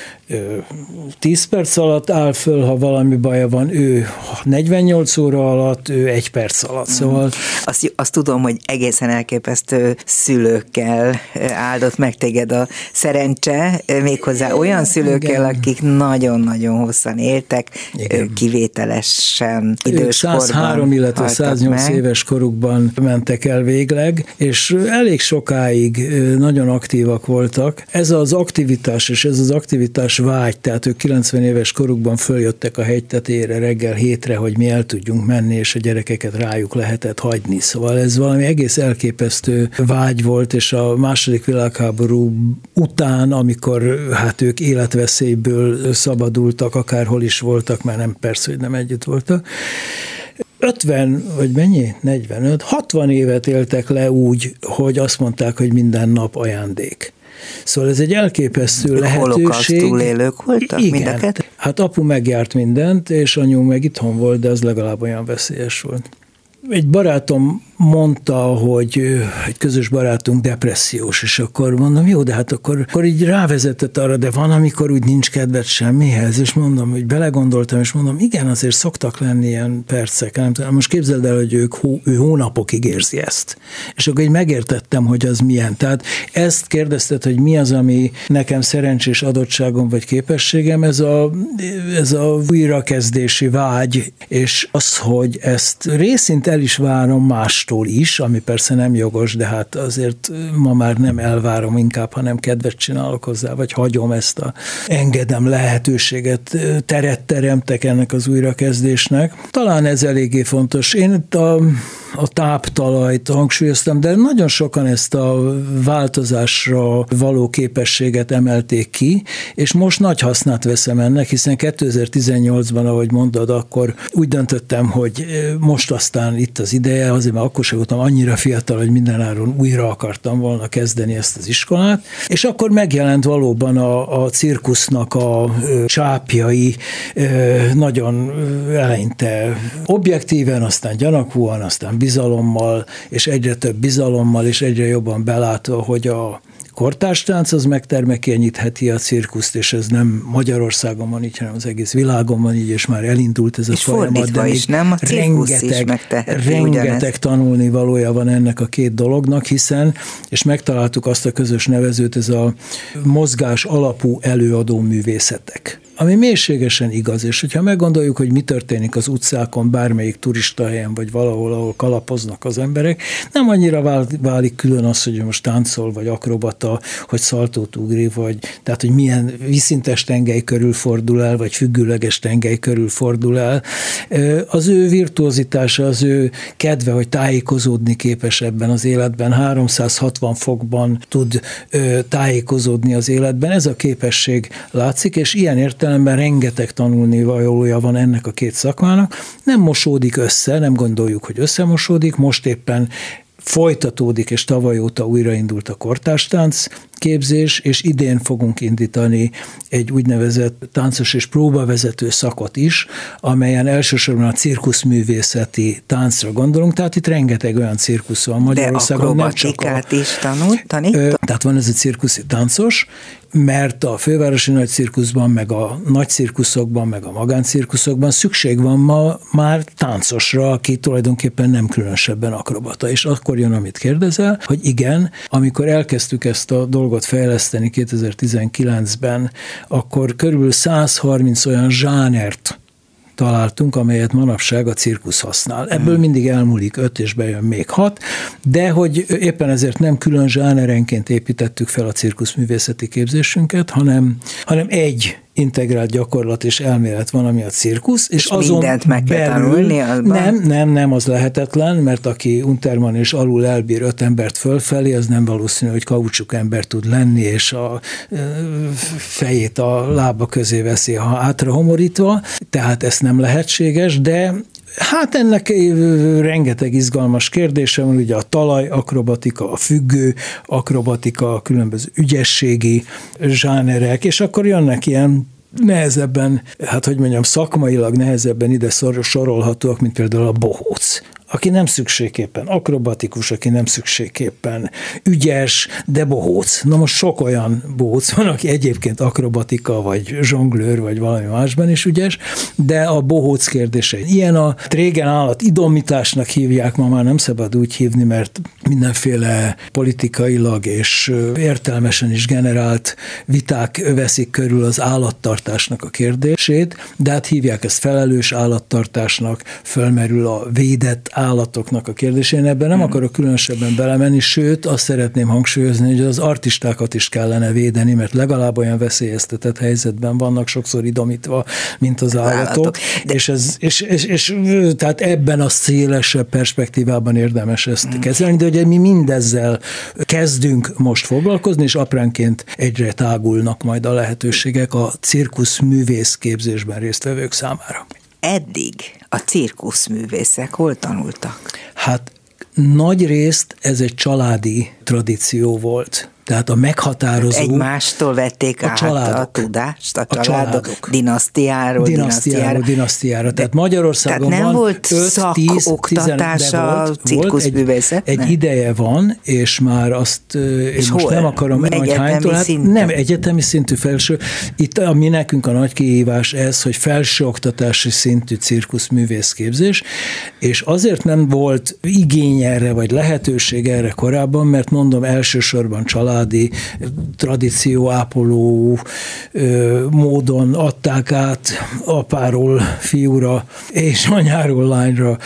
C: 10 perc alatt áll föl, ha valami baja van, ő 48 óra alatt, ő egy perc alatt. Szóval...
B: Azt, azt tudom, hogy egészen elképesztő szülőkkel áldott meg téged a szerencse, méghozzá olyan szülőkkel, Igen. akik nagyon-nagyon hosszan éltek, Igen. kivételesen időskorban.
C: 103, illetve 108 meg. éves korukban mentek el végleg, és elég sokáig nagyon aktívak voltak. Ez az aktivitás és ez az aktivitás vágy, tehát ők 90 éves korukban följöttek a hegytetére reggel hétre, hogy mi el tudjunk menni, és a gyerekeket rájuk lehetett hagyni. Szóval ez valami egész elképesztő vágy volt, és a második világháború után, amikor hát ők életveszélyből szabadultak, akárhol is voltak, mert nem persze, hogy nem együtt voltak, 50, vagy mennyi? 45, 60 évet éltek le úgy, hogy azt mondták, hogy minden nap ajándék. Szóval ez egy elképesztő lehetőség.
B: túlélők voltak
C: Igen. mindeket? Hát apu megjárt mindent, és anyu meg itthon volt, de az legalább olyan veszélyes volt. Egy barátom mondta, hogy egy közös barátunk depressziós, és akkor mondom, jó, de hát akkor, akkor így rávezetett arra, de van, amikor úgy nincs kedved semmihez, és mondom, hogy belegondoltam, és mondom, igen, azért szoktak lenni ilyen percek, nem tudom, most képzeld el, hogy ők, ő hónapokig érzi ezt. És akkor így megértettem, hogy az milyen. Tehát ezt kérdezted, hogy mi az, ami nekem szerencsés adottságom vagy képességem, ez a, ez a újrakezdési vágy, és az, hogy ezt részint el is várom más mástól is, ami persze nem jogos, de hát azért ma már nem elvárom inkább, hanem kedvet csinálok hozzá, vagy hagyom ezt a engedem lehetőséget, teret teremtek ennek az újrakezdésnek. Talán ez eléggé fontos. Én a a táptalajt hangsúlyoztam, de nagyon sokan ezt a változásra való képességet emelték ki, és most nagy hasznát veszem ennek, hiszen 2018-ban, ahogy mondod, akkor úgy döntöttem, hogy most aztán itt az ideje, azért mert akkor sem voltam annyira fiatal, hogy mindenáron újra akartam volna kezdeni ezt az iskolát, és akkor megjelent valóban a, a cirkusznak a csápjai nagyon eleinte objektíven, aztán gyanakúan, aztán bizalommal, és egyre több bizalommal, és egyre jobban belátva, hogy a kortárstánc az megtermekényítheti a cirkuszt, és ez nem Magyarországon van így, hanem az egész világon van így, és már elindult ez a
B: és
C: folyamat.
B: De is, nem? A
C: rengeteg, is rengeteg tanulni valója van ennek a két dolognak, hiszen, és megtaláltuk azt a közös nevezőt, ez a mozgás alapú előadó művészetek ami mélységesen igaz, és hogyha meggondoljuk, hogy mi történik az utcákon, bármelyik turista helyen, vagy valahol, ahol kalapoznak az emberek, nem annyira válik külön az, hogy most táncol, vagy akrobata, hogy szaltót ugri, vagy tehát, hogy milyen viszintes tengely körül fordul el, vagy függőleges tengely körül fordul el. Az ő virtuozitása, az ő kedve, hogy tájékozódni képes ebben az életben, 360 fokban tud tájékozódni az életben, ez a képesség látszik, és ilyen értelemben értelemben rengeteg tanulni valója van ennek a két szakmának. Nem mosódik össze, nem gondoljuk, hogy összemosódik, most éppen folytatódik, és tavaly óta újraindult a kortástánc képzés, és idén fogunk indítani egy úgynevezett táncos és próbavezető szakot is, amelyen elsősorban a cirkuszművészeti táncra gondolunk, tehát itt rengeteg olyan cirkusz van Magyarországon.
B: De nem csak a, is tanul, tanít?
C: Tehát van ez a cirkuszi táncos, mert a fővárosi nagy cirkuszban, meg a nagy cirkuszokban, meg a magáncirkuszokban szükség van ma már táncosra, aki tulajdonképpen nem különösebben akrobata. És akkor jön, amit kérdezel, hogy igen, amikor elkezdtük ezt a dolgot fejleszteni 2019-ben, akkor körülbelül 130 olyan zsánert találtunk, amelyet manapság a cirkusz használ. Ebből hmm. mindig elmúlik öt, és bejön még hat, de hogy éppen ezért nem külön zsánerenként építettük fel a cirkuszművészeti képzésünket, hanem, hanem egy integrált gyakorlat és elmélet van, ami a cirkusz, és, és azon
B: mindent meg belül, kell tanulni
C: azban? Nem, nem, nem, az lehetetlen, mert aki Unterman és alul elbír öt embert fölfelé, az nem valószínű, hogy kaucsuk ember tud lenni, és a fejét a lába közé veszi, ha hátra homorítva, tehát ez nem lehetséges, de Hát ennek rengeteg izgalmas kérdése van, ugye a talaj akrobatika, a függő akrobatika, a különböző ügyességi zsánerek, és akkor jönnek ilyen nehezebben, hát hogy mondjam, szakmailag nehezebben ide sorolhatóak, mint például a bohóc aki nem szükségképpen akrobatikus, aki nem szükségképpen ügyes, de bohóc. Na most sok olyan bohóc van, aki egyébként akrobatika, vagy zsonglőr, vagy valami másban is ügyes, de a bohóc kérdése ilyen a trégen állat idomításnak hívják, ma már nem szabad úgy hívni, mert mindenféle politikailag és értelmesen is generált viták veszik körül az állattartásnak a kérdését, de hát hívják ezt felelős állattartásnak, fölmerül a védett állatoknak a kérdésén. Ebben nem hmm. akarok különösebben belemenni, sőt azt szeretném hangsúlyozni, hogy az artistákat is kellene védeni, mert legalább olyan veszélyeztetett helyzetben vannak sokszor idomítva, mint az állatok. állatok. De... És, ez, és, és, és, tehát ebben a szélesebb perspektívában érdemes ezt hmm. kezelni, de ugye mi mindezzel kezdünk most foglalkozni, és apránként egyre tágulnak majd a lehetőségek a cirkusz művész képzésben résztvevők számára
B: eddig a cirkuszművészek hol tanultak?
C: Hát nagy részt ez egy családi tradíció volt. Tehát a meghatározó...
B: Egymástól vették a át családok, a tudást, a, a családok, családok. dinasztiáról, dinasztiáról.
C: dinasztiáról. Tehát Magyarországon
B: tehát nem
C: van
B: volt 5, 10,
C: oktatás a
B: cirkuszművészet?
C: Egy, egy ideje van, és már azt, és, és most hol? nem akarom, hogy hánytól, hát nem egyetemi szintű felső. Itt a mi nekünk a nagy kihívás ez, hogy felsőoktatási szintű cirkuszművészképzés, és azért nem volt igény erre, vagy lehetőség erre korábban, mert mondom elsősorban család családi tradícióápoló módon adták át apáról fiúra és anyáról lányra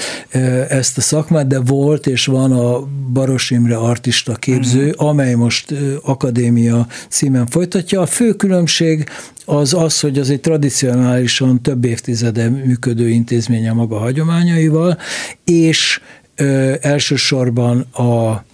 C: ezt a szakmát, de volt és van a Baros Imre artista képző, mm. amely most akadémia címen folytatja. A fő különbség az az, hogy az egy tradicionálisan több évtizede működő intézmény a maga hagyományaival, és ö, elsősorban a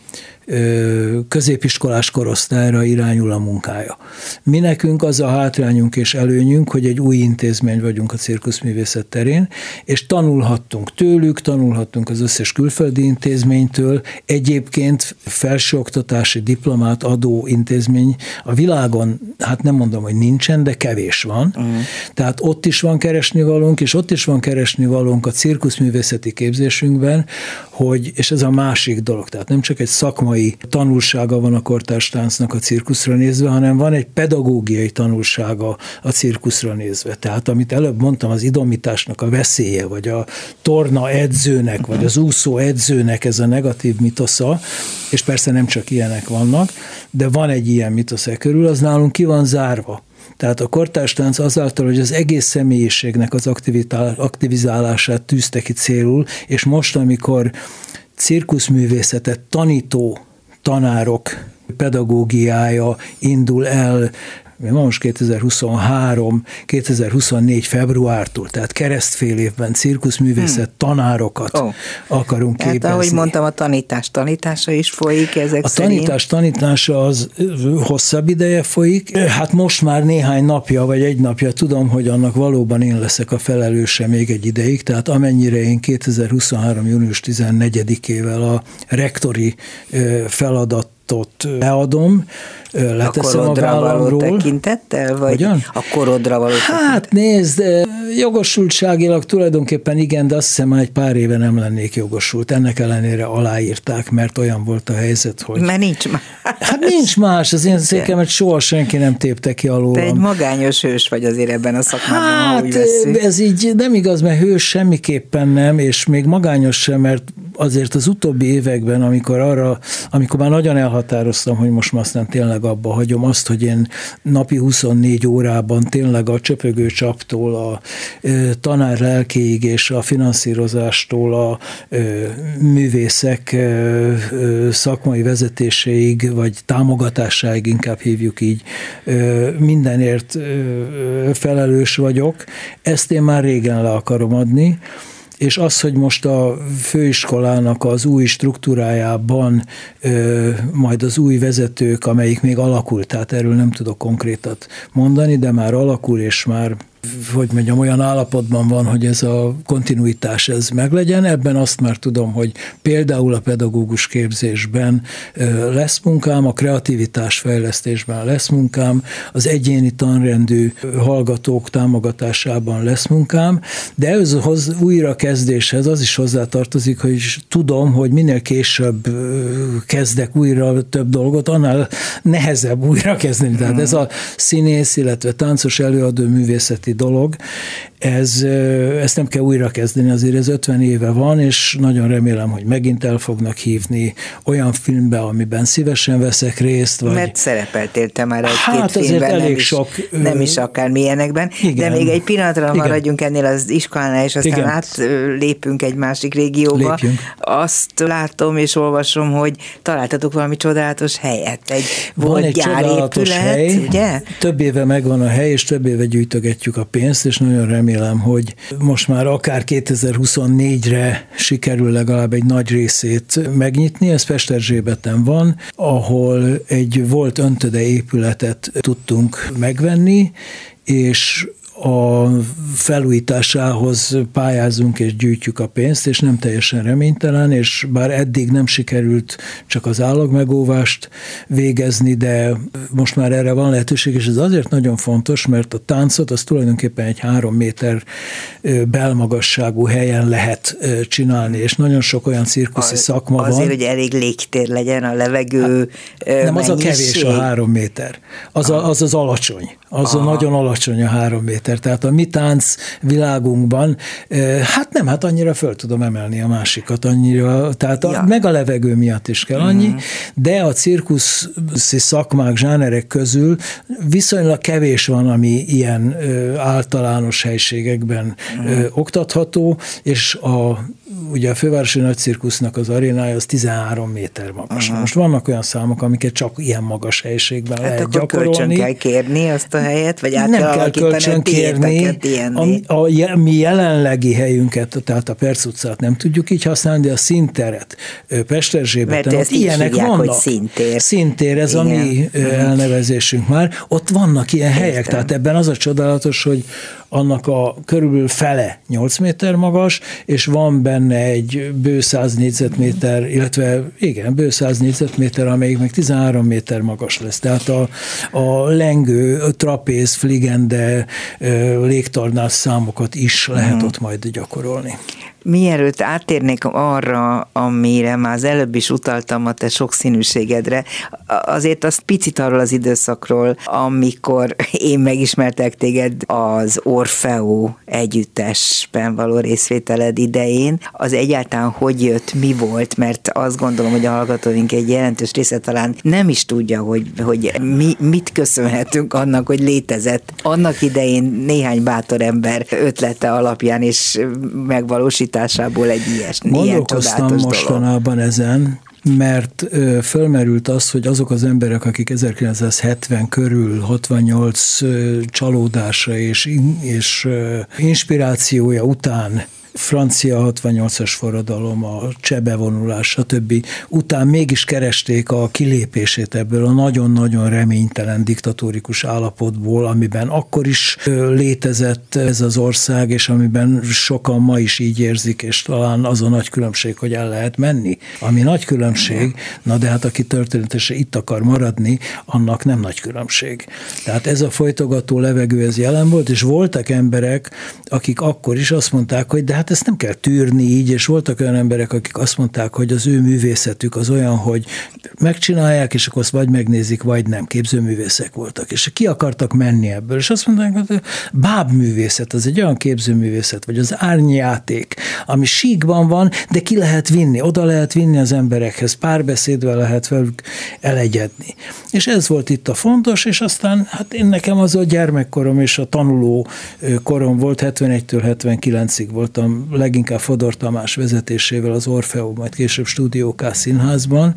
C: középiskolás korosztályra irányul a munkája. Mi nekünk az a hátrányunk és előnyünk, hogy egy új intézmény vagyunk a cirkuszművészet terén, és tanulhattunk tőlük, tanulhattunk az összes külföldi intézménytől. Egyébként felsőoktatási diplomát adó intézmény a világon, hát nem mondom, hogy nincsen, de kevés van. Uh-huh. Tehát ott is van keresni valónk, és ott is van keresni valónk a cirkuszművészeti képzésünkben, hogy, és ez a másik dolog, tehát nem csak egy szakmai szakmai tanulsága van a kortárstáncnak a cirkuszra nézve, hanem van egy pedagógiai tanulsága a cirkuszra nézve. Tehát amit előbb mondtam, az idomításnak a veszélye, vagy a torna edzőnek, vagy az úszó edzőnek ez a negatív mitosza, és persze nem csak ilyenek vannak, de van egy ilyen mitosz e körül, az nálunk ki van zárva. Tehát a kortárstánc azáltal, hogy az egész személyiségnek az aktivizálását tűzte ki célul, és most, amikor cirkuszművészetet tanító tanárok pedagógiája indul el most 2023, 2024 februártól, tehát keresztfél évben cirkuszművészet hmm. tanárokat oh. akarunk
B: hát,
C: képezni.
B: ahogy mondtam, a tanítás tanítása is folyik ezek
C: A
B: szerint.
C: tanítás tanítása az hosszabb ideje folyik. Hát most már néhány napja, vagy egy napja tudom, hogy annak valóban én leszek a felelőse még egy ideig, tehát amennyire én 2023. június 14-ével a rektori feladat adatot leadom, leteszem a, a vállamról.
B: tekintettel, vagy Hogyan? a korodra való
C: Hát nézd, jogosultságilag tulajdonképpen igen, de azt hiszem már egy pár éve nem lennék jogosult. Ennek ellenére aláírták, mert olyan volt a helyzet, hogy...
B: Mert nincs más.
C: Hát nincs más, az én székemet soha senki nem tépte ki alól. Te
B: egy magányos hős vagy azért ebben a szakmában,
C: Hát ez így nem igaz, mert hős semmiképpen nem, és még magányos sem, mert azért az utóbbi években, amikor arra, amikor már nagyon elhatároztam, hogy most már aztán tényleg abba hagyom azt, hogy én napi 24 órában tényleg a csöpögő csaptól, a tanár lelkéig és a finanszírozástól a művészek szakmai vezetéséig, vagy támogatásáig inkább hívjuk így, mindenért felelős vagyok. Ezt én már régen le akarom adni, és az, hogy most a főiskolának az új struktúrájában ö, majd az új vezetők, amelyik még alakult, tehát erről nem tudok konkrétat mondani, de már alakul, és már hogy mondjam, olyan állapotban van, hogy ez a kontinuitás ez meglegyen. Ebben azt már tudom, hogy például a pedagógus képzésben lesz munkám, a kreativitás fejlesztésben lesz munkám, az egyéni tanrendű hallgatók támogatásában lesz munkám, de ez az újrakezdéshez az is hozzátartozik, hogy tudom, hogy minél később kezdek újra több dolgot, annál nehezebb újra kezdeni. Tehát ez a színész, illetve táncos előadó művészeti dolog, ez, ezt nem kell újra kezdeni, azért ez 50 éve van, és nagyon remélem, hogy megint el fognak hívni olyan filmbe, amiben szívesen veszek részt. Vagy...
B: Mert szerepeltél te már egy-két
C: hát
B: filmben,
C: elég
B: nem, is,
C: sok,
B: nem is akár milyenekben, igen, de még egy pillanatra igen. maradjunk ennél az iskolánál, és aztán igen. átlépünk egy másik régióba.
C: Lépjünk.
B: Azt látom és olvasom, hogy találtatok valami csodálatos helyet. Egy
C: van
B: volt
C: egy
B: gyárépület,
C: hely,
B: ugye?
C: több éve megvan a hely, és több éve gyűjtögetjük a pénzt, és nagyon remélem, hogy most már akár 2024-re sikerül legalább egy nagy részét megnyitni. Ez Pesterzsébeten van, ahol egy volt öntöde épületet tudtunk megvenni, és a felújításához pályázunk és gyűjtjük a pénzt, és nem teljesen reménytelen, és bár eddig nem sikerült csak az állagmegóvást végezni, de most már erre van lehetőség, és ez azért nagyon fontos, mert a táncot az tulajdonképpen egy három méter belmagasságú helyen lehet csinálni, és nagyon sok olyan cirkuszi
B: az,
C: szakma
B: azért,
C: van.
B: Azért, hogy elég légtér legyen, a levegő
C: hát, Nem, az a kevés a három méter. Az, a, az az alacsony. Az Aha. a nagyon alacsony a három méter. Tehát a mi tánc világunkban, hát nem, hát annyira föl tudom emelni a másikat, annyira, tehát a, ja. meg a levegő miatt is kell annyi, mm. de a cirkuszi szakmák, zsánerek közül viszonylag kevés van, ami ilyen általános helységekben mm. oktatható, és a ugye a fővárosi nagycirkusznak az arénája az 13 méter magas. Uh-huh. Most vannak olyan számok, amiket csak ilyen magas helyiségben hát lehet gyakorolni.
B: kell kérni azt a helyet, vagy át
C: Nem kell kölcsön kérni. A, a, a, mi jelenlegi helyünket, tehát a Perc utcát nem tudjuk így használni, de a színteret Pesterzsébeten,
B: ott
C: ilyenek
B: hívják,
C: vannak.
B: Hogy szintér.
C: Szintér, ez Igen. a mi uh-huh. elnevezésünk már. Ott vannak ilyen Értem. helyek, tehát ebben az a csodálatos, hogy annak a körülbelül fele 8 méter magas, és van benne egy bő 100 négyzetméter, illetve igen, bő 100 négyzetméter, amelyik meg 13 méter magas lesz. Tehát a, a lengő, a trapéz, fligende, légtornás számokat is lehet uh-huh. ott majd gyakorolni.
B: Mielőtt áttérnék arra, amire már az előbb is utaltam a te sokszínűségedre, azért azt picit arról az időszakról, amikor én megismertek téged az Orfeo együttesben való részvételed idején, az egyáltalán hogy jött, mi volt, mert azt gondolom, hogy a hallgatóink egy jelentős része talán nem is tudja, hogy, hogy mi, mit köszönhetünk annak, hogy létezett. Annak idején néhány bátor ember ötlete alapján és megvalósít alakításából egy ilyes, ilyen csodálatos
C: mostanában dolog. ezen, mert ö, fölmerült az, hogy azok az emberek, akik 1970 körül 68 ö, csalódása és, és ö, inspirációja után francia 68-as forradalom, a csebevonulás, stb. után mégis keresték a kilépését ebből a nagyon-nagyon reménytelen diktatórikus állapotból, amiben akkor is létezett ez az ország, és amiben sokan ma is így érzik, és talán az a nagy különbség, hogy el lehet menni. Ami nagy különbség, na de hát aki történetesen itt akar maradni, annak nem nagy különbség. Tehát ez a folytogató levegő, ez jelen volt, és voltak emberek, akik akkor is azt mondták, hogy de hát hát ezt nem kell tűrni így, és voltak olyan emberek, akik azt mondták, hogy az ő művészetük az olyan, hogy megcsinálják, és akkor azt vagy megnézik, vagy nem. Képzőművészek voltak, és ki akartak menni ebből, és azt mondták, hogy bábművészet, az egy olyan képzőművészet, vagy az árnyjáték, ami síkban van, de ki lehet vinni, oda lehet vinni az emberekhez, párbeszédvel lehet velük elegyedni. És ez volt itt a fontos, és aztán hát én nekem az a gyermekkorom és a tanuló korom volt, 71-től 79-ig voltam leginkább Fodor Tamás vezetésével az Orfeó, majd később Stúdió K színházban,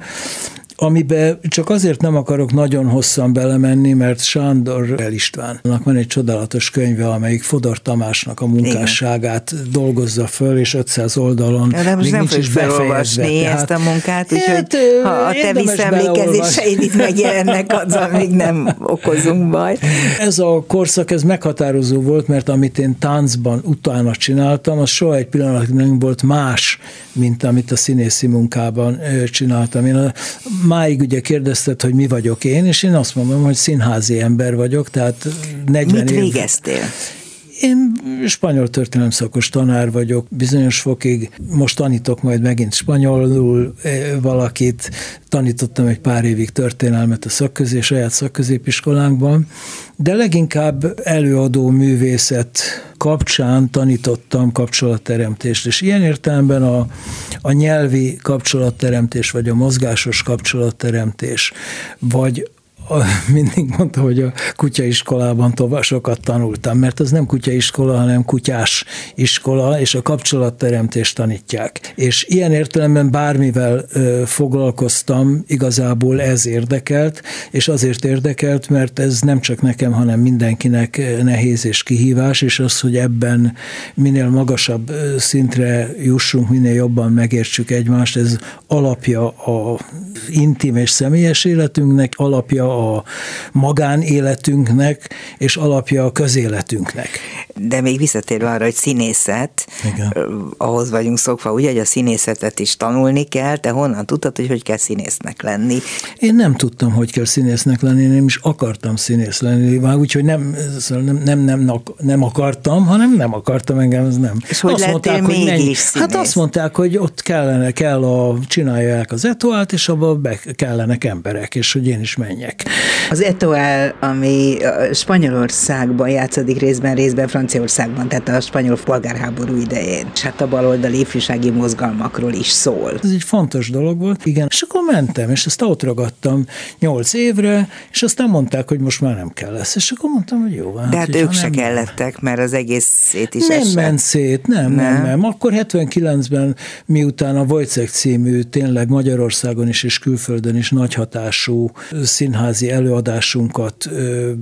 C: amiben csak azért nem akarok nagyon hosszan belemenni, mert Sándor El Istvánnak van egy csodálatos könyve, amelyik Fodor Tamásnak a munkásságát Igen. dolgozza föl, és 500 oldalon
B: De most nem fogjuk felolvasni ezt a munkát, úgyhogy hát, ha a te visszaemlékezéseid itt megjelennek, azzal még nem okozunk baj.
C: Ez a korszak, ez meghatározó volt, mert amit én táncban utána csináltam, az soha egy pillanat nem volt más, mint amit a színészi munkában csináltam. Én a máig ugye kérdezted, hogy mi vagyok én, és én azt mondom, hogy színházi ember vagyok, tehát 40
B: Mit
C: év...
B: végeztél?
C: Én spanyol történelem szakos tanár vagyok, bizonyos fokig, most tanítok majd megint spanyolul eh, valakit, tanítottam egy pár évig történelmet a szakközé, saját szakközépiskolánkban, de leginkább előadó művészet kapcsán tanítottam kapcsolatteremtést, és ilyen értelemben a, a nyelvi kapcsolatteremtés, vagy a mozgásos kapcsolatteremtés, vagy mindig mondta, hogy a kutyaiskolában tovább sokat tanultam, mert az nem kutyaiskola, hanem kutyás iskola, és a kapcsolatteremtést tanítják. És ilyen értelemben bármivel foglalkoztam, igazából ez érdekelt, és azért érdekelt, mert ez nem csak nekem, hanem mindenkinek nehéz és kihívás, és az, hogy ebben minél magasabb szintre jussunk, minél jobban megértsük egymást, ez alapja a intim és személyes életünknek, alapja magánéletünknek, és alapja a közéletünknek.
B: De még visszatérve arra, hogy színészet, Igen. ahhoz vagyunk szokva, ugye, hogy a színészetet is tanulni kell, te honnan tudtad, hogy hogy kell színésznek lenni?
C: Én nem tudtam, hogy kell színésznek lenni, nem is akartam színész lenni, úgyhogy nem, szóval nem, nem, nem, nem akartam, hanem nem akartam engem, ez nem.
B: És hogy azt mondták, hogy
C: színész? Hát azt mondták, hogy ott kellene, kell a, csinálják az etuált, és abba be kellenek emberek, és hogy én is menjek.
B: Az Etoile, ami Spanyolországban játszódik részben, részben Franciaországban, tehát a spanyol polgárháború idején. És hát a baloldali ifjúsági mozgalmakról is szól.
C: Ez egy fontos dolog volt, igen. És akkor mentem, és ezt ott ragadtam nyolc évre, és aztán mondták, hogy most már nem kell lesz. És akkor mondtam, hogy jó.
B: Hát, De hát ők se kellettek, mert az egész szét is
C: Nem
B: esett.
C: ment szét, nem, nem, nem, nem. Akkor 79-ben, miután a Wojciech című tényleg Magyarországon is és külföldön is nagy hatású színházi előadásunkat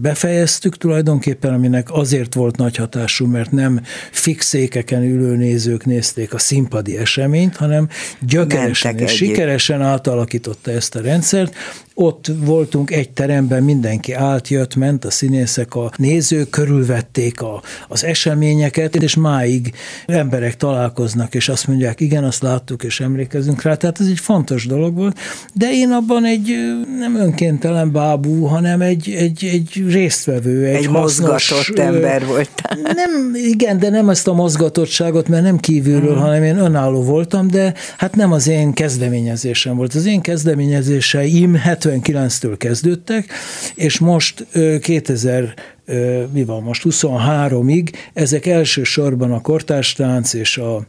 C: befejeztük tulajdonképpen, aminek azért volt nagy hatású, mert nem fix székeken ülő nézők nézték a színpadi eseményt, hanem gyökeresen és sikeresen átalakította ezt a rendszert, ott voltunk egy teremben, mindenki állt, jött, ment, a színészek, a nézők körülvették a, az eseményeket, és máig emberek találkoznak, és azt mondják, igen, azt láttuk, és emlékezünk rá, tehát ez egy fontos dolog volt, de én abban egy nem önkéntelen bábú, hanem egy, egy, egy résztvevő, egy,
B: egy hasznos, mozgatott ember volt.
C: Nem, igen, de nem ezt a mozgatottságot, mert nem kívülről, mm. hanem én önálló voltam, de hát nem az én kezdeményezésem volt. Az én kezdeményezéseim 79-től kezdődtek, és most 2000 mi van most, 23-ig, ezek elsősorban a kortárstánc és a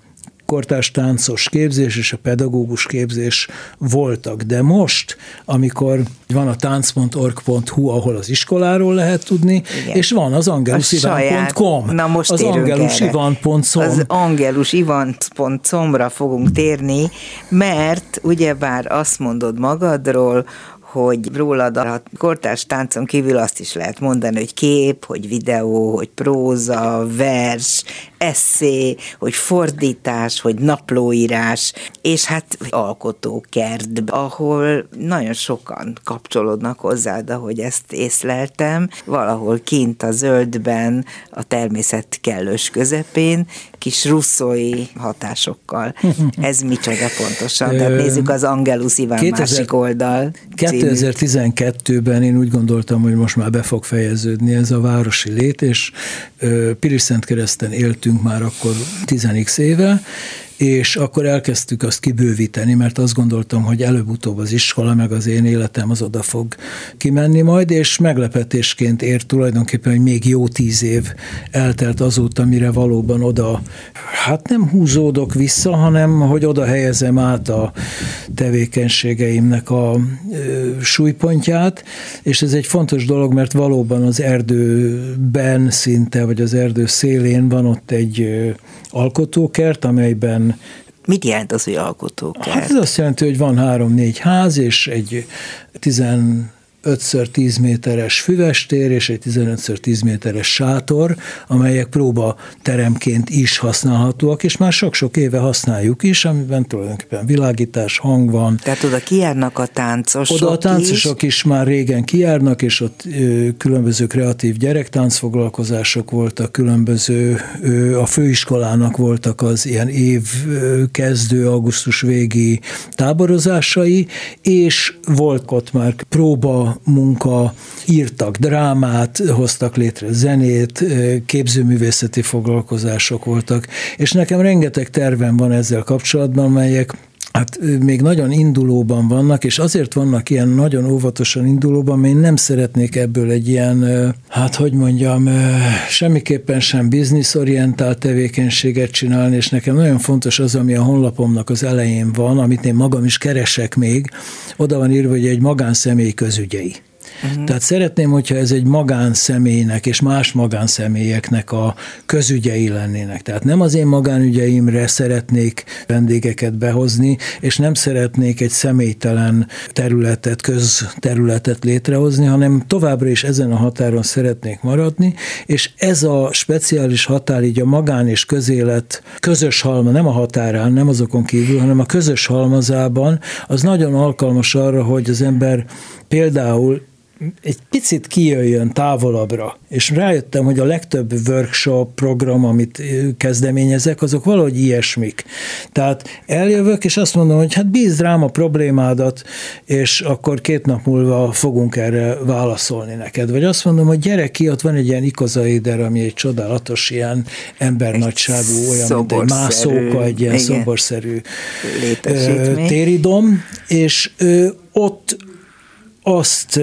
C: kortárs táncos képzés és a pedagógus képzés voltak. De most, amikor van a tánc.org.hu, ahol az iskoláról lehet tudni, Igen. és van az angelusivan.com.
B: Na most
C: az angelusivan.com.
B: Az angelusivan.com-ra fogunk térni, mert ugyebár azt mondod magadról, hogy rólad a kortárs táncon kívül azt is lehet mondani, hogy kép, hogy videó, hogy próza, vers, eszé, hogy fordítás, hogy naplóírás, és hát alkotókert, ahol nagyon sokan kapcsolódnak hozzád, ahogy ezt észleltem, valahol kint a zöldben, a természet kellős közepén, kis russzói hatásokkal. Ez micsoda pontosan? De nézzük az Angelus Iván 2000, másik oldal.
C: 2012-ben én úgy gondoltam, hogy most már be fog fejeződni ez a városi lét, és Piris Szent kereszten éltünk éltünk már akkor 10 éve, és akkor elkezdtük azt kibővíteni, mert azt gondoltam, hogy előbb-utóbb az iskola, meg az én életem az oda fog kimenni majd, és meglepetésként ért tulajdonképpen, hogy még jó tíz év eltelt azóta, mire valóban oda, hát nem húzódok vissza, hanem hogy oda helyezem át a tevékenységeimnek a súlypontját, és ez egy fontos dolog, mert valóban az erdőben szinte, vagy az erdő szélén van ott egy ö, alkotókert, amelyben
B: Mit jelent az, hogy alkotókert?
C: Hát ez azt jelenti, hogy van három-négy ház, és egy 10 5x10 méteres füvestér és egy 15x10 méteres sátor, amelyek próba teremként is használhatóak, és már sok-sok éve használjuk is, amiben tulajdonképpen világítás, hang van.
B: Tehát oda kijárnak a táncosok
C: Oda a táncosok is, is már régen kijárnak, és ott ö, különböző kreatív gyerektáncfoglalkozások voltak, különböző, ö, a főiskolának voltak az ilyen év kezdő, augusztus végi táborozásai, és volt ott már próba munka, írtak drámát, hoztak létre zenét, képzőművészeti foglalkozások voltak, és nekem rengeteg tervem van ezzel kapcsolatban, melyek Hát még nagyon indulóban vannak, és azért vannak ilyen nagyon óvatosan indulóban, mert én nem szeretnék ebből egy ilyen, hát hogy mondjam, semmiképpen sem bizniszorientált tevékenységet csinálni, és nekem nagyon fontos az, ami a honlapomnak az elején van, amit én magam is keresek még, oda van írva, hogy egy magánszemély közügyei. Uh-huh. Tehát szeretném, hogyha ez egy magánszemélynek és más magánszemélyeknek a közügyei lennének. Tehát nem az én magánügyeimre szeretnék vendégeket behozni, és nem szeretnék egy személytelen területet, közterületet létrehozni, hanem továbbra is ezen a határon szeretnék maradni, és ez a speciális határ így a magán és közélet közös halma, nem a határán, nem azokon kívül, hanem a közös halmazában, az nagyon alkalmas arra, hogy az ember például egy picit kijöjjön távolabbra, és rájöttem, hogy a legtöbb workshop program, amit kezdeményezek, azok valahogy ilyesmik. Tehát eljövök, és azt mondom, hogy hát bízd rám a problémádat, és akkor két nap múlva fogunk erre válaszolni neked. Vagy azt mondom, hogy gyere ki, ott van egy ilyen ikozaider, ami egy csodálatos ilyen embernagyságú, olyan, mint egy mászóka, egy ilyen igen, szoborszerű téridom, és ott azt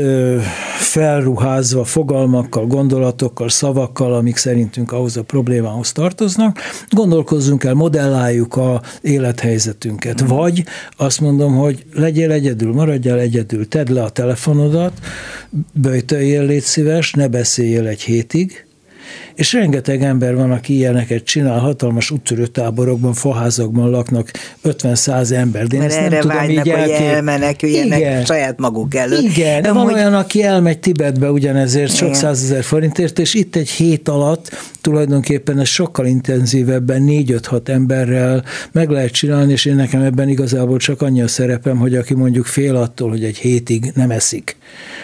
C: felruházva fogalmakkal, gondolatokkal, szavakkal, amik szerintünk ahhoz a problémához tartoznak, gondolkozzunk el, modelláljuk a élethelyzetünket. Mm. Vagy azt mondom, hogy legyél egyedül, maradjál egyedül, tedd le a telefonodat, böjtöljél, légy szíves, ne beszéljél egy hétig, és rengeteg ember van, aki ilyeneket csinál, hatalmas úttörőtáborokban, faházakban laknak 50-100 ember.
B: De Mert erre nem tudom vágynak, hogy elmeneküljenek Igen. saját maguk előtt.
C: Igen, de van hogy... olyan, aki elmegy Tibetbe ugyanezért sok százezer forintért, és itt egy hét alatt tulajdonképpen ez sokkal intenzívebben négy-öt-hat emberrel meg lehet csinálni, és én nekem ebben igazából csak annyi a szerepem, hogy aki mondjuk fél attól, hogy egy hétig nem eszik.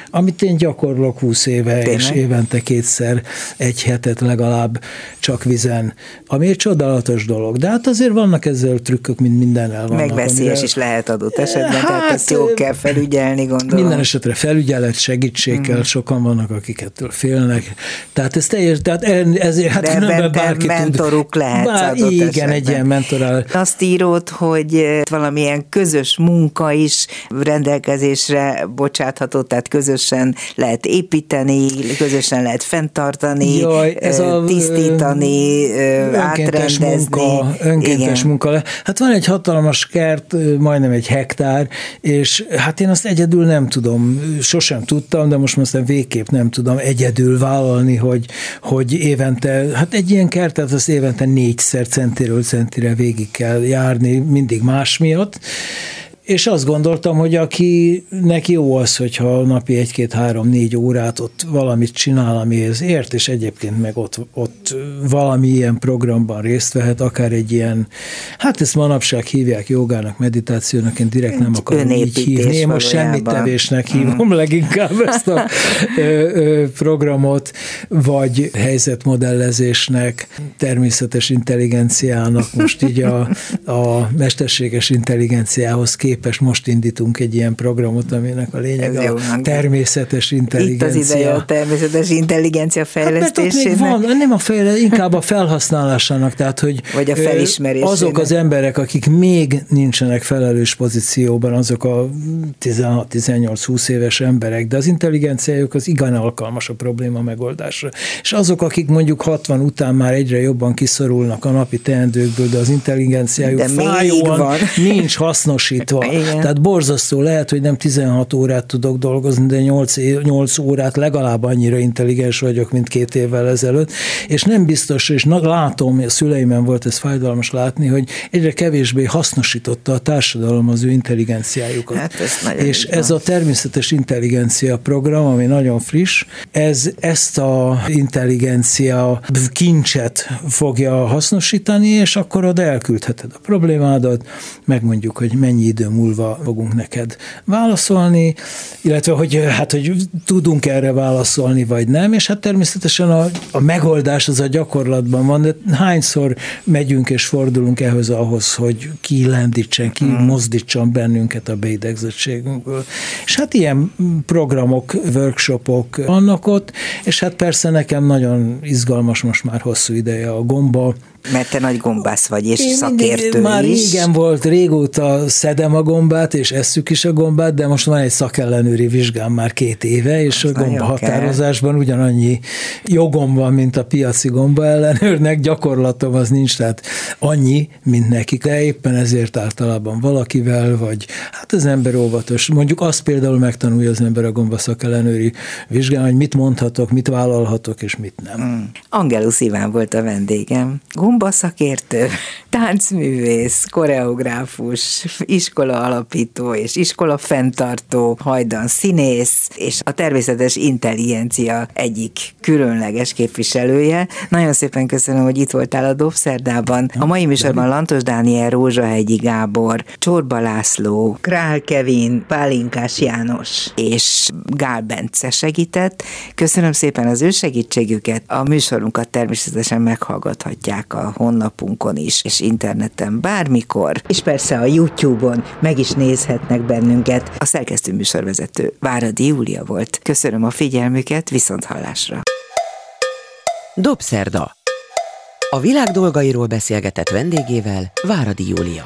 C: Amit én gyakorlok 20 éve, Tényleg? és évente kétszer egy hetet legalább csak vizen, ami egy csodálatos dolog. De hát azért vannak ezzel trükkök, mint mindennel vannak.
B: Megveszélyes amire... is lehet adott esetben, hát, tehát ezt jól kell felügyelni, gondolom.
C: Minden esetre felügyelet, segítség kell, mm. sokan vannak, akik ettől félnek. Tehát ez teljes, tehát ezért
B: hát De ebben bárki mentoruk tud. lehet Bár,
C: Igen,
B: esetben.
C: egy ilyen mentorál.
B: Azt írod, hogy valamilyen közös munka is rendelkezésre bocsátható, tehát közösen lehet építeni, közösen lehet fenntartani, Jaj, ez a, tisztítani,
C: önkéntes. Munka, önkéntes Igen. munka. Hát van egy hatalmas kert, majdnem egy hektár, és hát én azt egyedül nem tudom, sosem tudtam, de most aztán végképp nem tudom egyedül vállalni, hogy, hogy évente hát egy ilyen kertet az évente négyszer centiről centire végig kell járni, mindig más miatt, és azt gondoltam, hogy aki neki jó az, hogyha napi egy-két-három-négy órát ott valamit csinál, amihez ért, és egyébként meg ott, ott valami ilyen programban részt vehet, akár egy ilyen, hát ezt manapság hívják jogának, meditációnak, én direkt nem akarom így hívni. Én most semmit tevésnek hívom mm. leginkább ezt a ö, ö, programot, vagy helyzetmodellezésnek, természetes intelligenciának, most így a, a mesterséges intelligenciához kép képest most indítunk egy ilyen programot, aminek a lényeg a természetes intelligencia.
B: Itt az ideje a természetes intelligencia fejlesztésének.
C: Hát, van, nem a fejle, inkább a felhasználásának, tehát hogy
B: Vagy a felismerésének.
C: azok az emberek, akik még nincsenek felelős pozícióban, azok a 16-18-20 éves emberek, de az intelligenciájuk az igen alkalmas a probléma megoldásra. És azok, akik mondjuk 60 után már egyre jobban kiszorulnak a napi teendőkből, de az intelligenciájuk de fájóan van. nincs hasznosítva. Igen. Tehát borzasztó lehet, hogy nem 16 órát tudok dolgozni, de 8, 8 órát legalább annyira intelligens vagyok, mint két évvel ezelőtt, és nem biztos, és látom, a szüleimen volt ez fájdalmas látni, hogy egyre kevésbé hasznosította a társadalom az ő intelligenciájukat. Hát ez és ez a természetes intelligencia program, ami nagyon friss, ez ezt a intelligencia kincset fogja hasznosítani, és akkor oda elküldheted a problémádat, megmondjuk, hogy mennyi idő múlva fogunk neked válaszolni, illetve hogy hát, hogy tudunk erre válaszolni, vagy nem, és hát természetesen a, a megoldás az a gyakorlatban van, de hányszor megyünk és fordulunk ehhez ahhoz, hogy kilendítsen, ki hmm. mozdítson bennünket a beidegzettségünkből. És hát ilyen programok, workshopok vannak ott, és hát persze nekem nagyon izgalmas most már hosszú ideje a gomba,
B: mert te nagy gombász vagy, és Én szakértő
C: Már
B: is.
C: régen volt, régóta szedem a gombát, és esszük is a gombát, de most van egy szakellenőri vizsgám már két éve, és a gomba határozásban ugyanannyi jogom van, mint a piaci gomba ellenőrnek, gyakorlatom az nincs, tehát annyi, mint nekik, de éppen ezért általában valakivel, vagy hát az ember óvatos. Mondjuk azt például megtanulja az ember a gomba szakellenőri vizsgán, hogy mit mondhatok, mit vállalhatok, és mit nem. Mm.
B: Angelus Iván volt a vendégem gombaszakértő, táncművész, koreográfus, iskola alapító és iskola fenntartó, hajdan színész, és a természetes intelligencia egyik különleges képviselője. Nagyon szépen köszönöm, hogy itt voltál a Dobszerdában. A mai műsorban Lantos Dániel, Rózsahegyi Gábor, Csorba László, Král Kevin, Pálinkás János és Gál Bence segített. Köszönöm szépen az ő segítségüket. A műsorunkat természetesen meghallgathatják a honlapunkon is, és interneten bármikor, és persze a YouTube-on meg is nézhetnek bennünket. A szerkesztő műsorvezető Váradi Júlia volt. Köszönöm a figyelmüket, viszont hallásra.
A: Dobszerda. A világ dolgairól beszélgetett vendégével Váradi Júlia.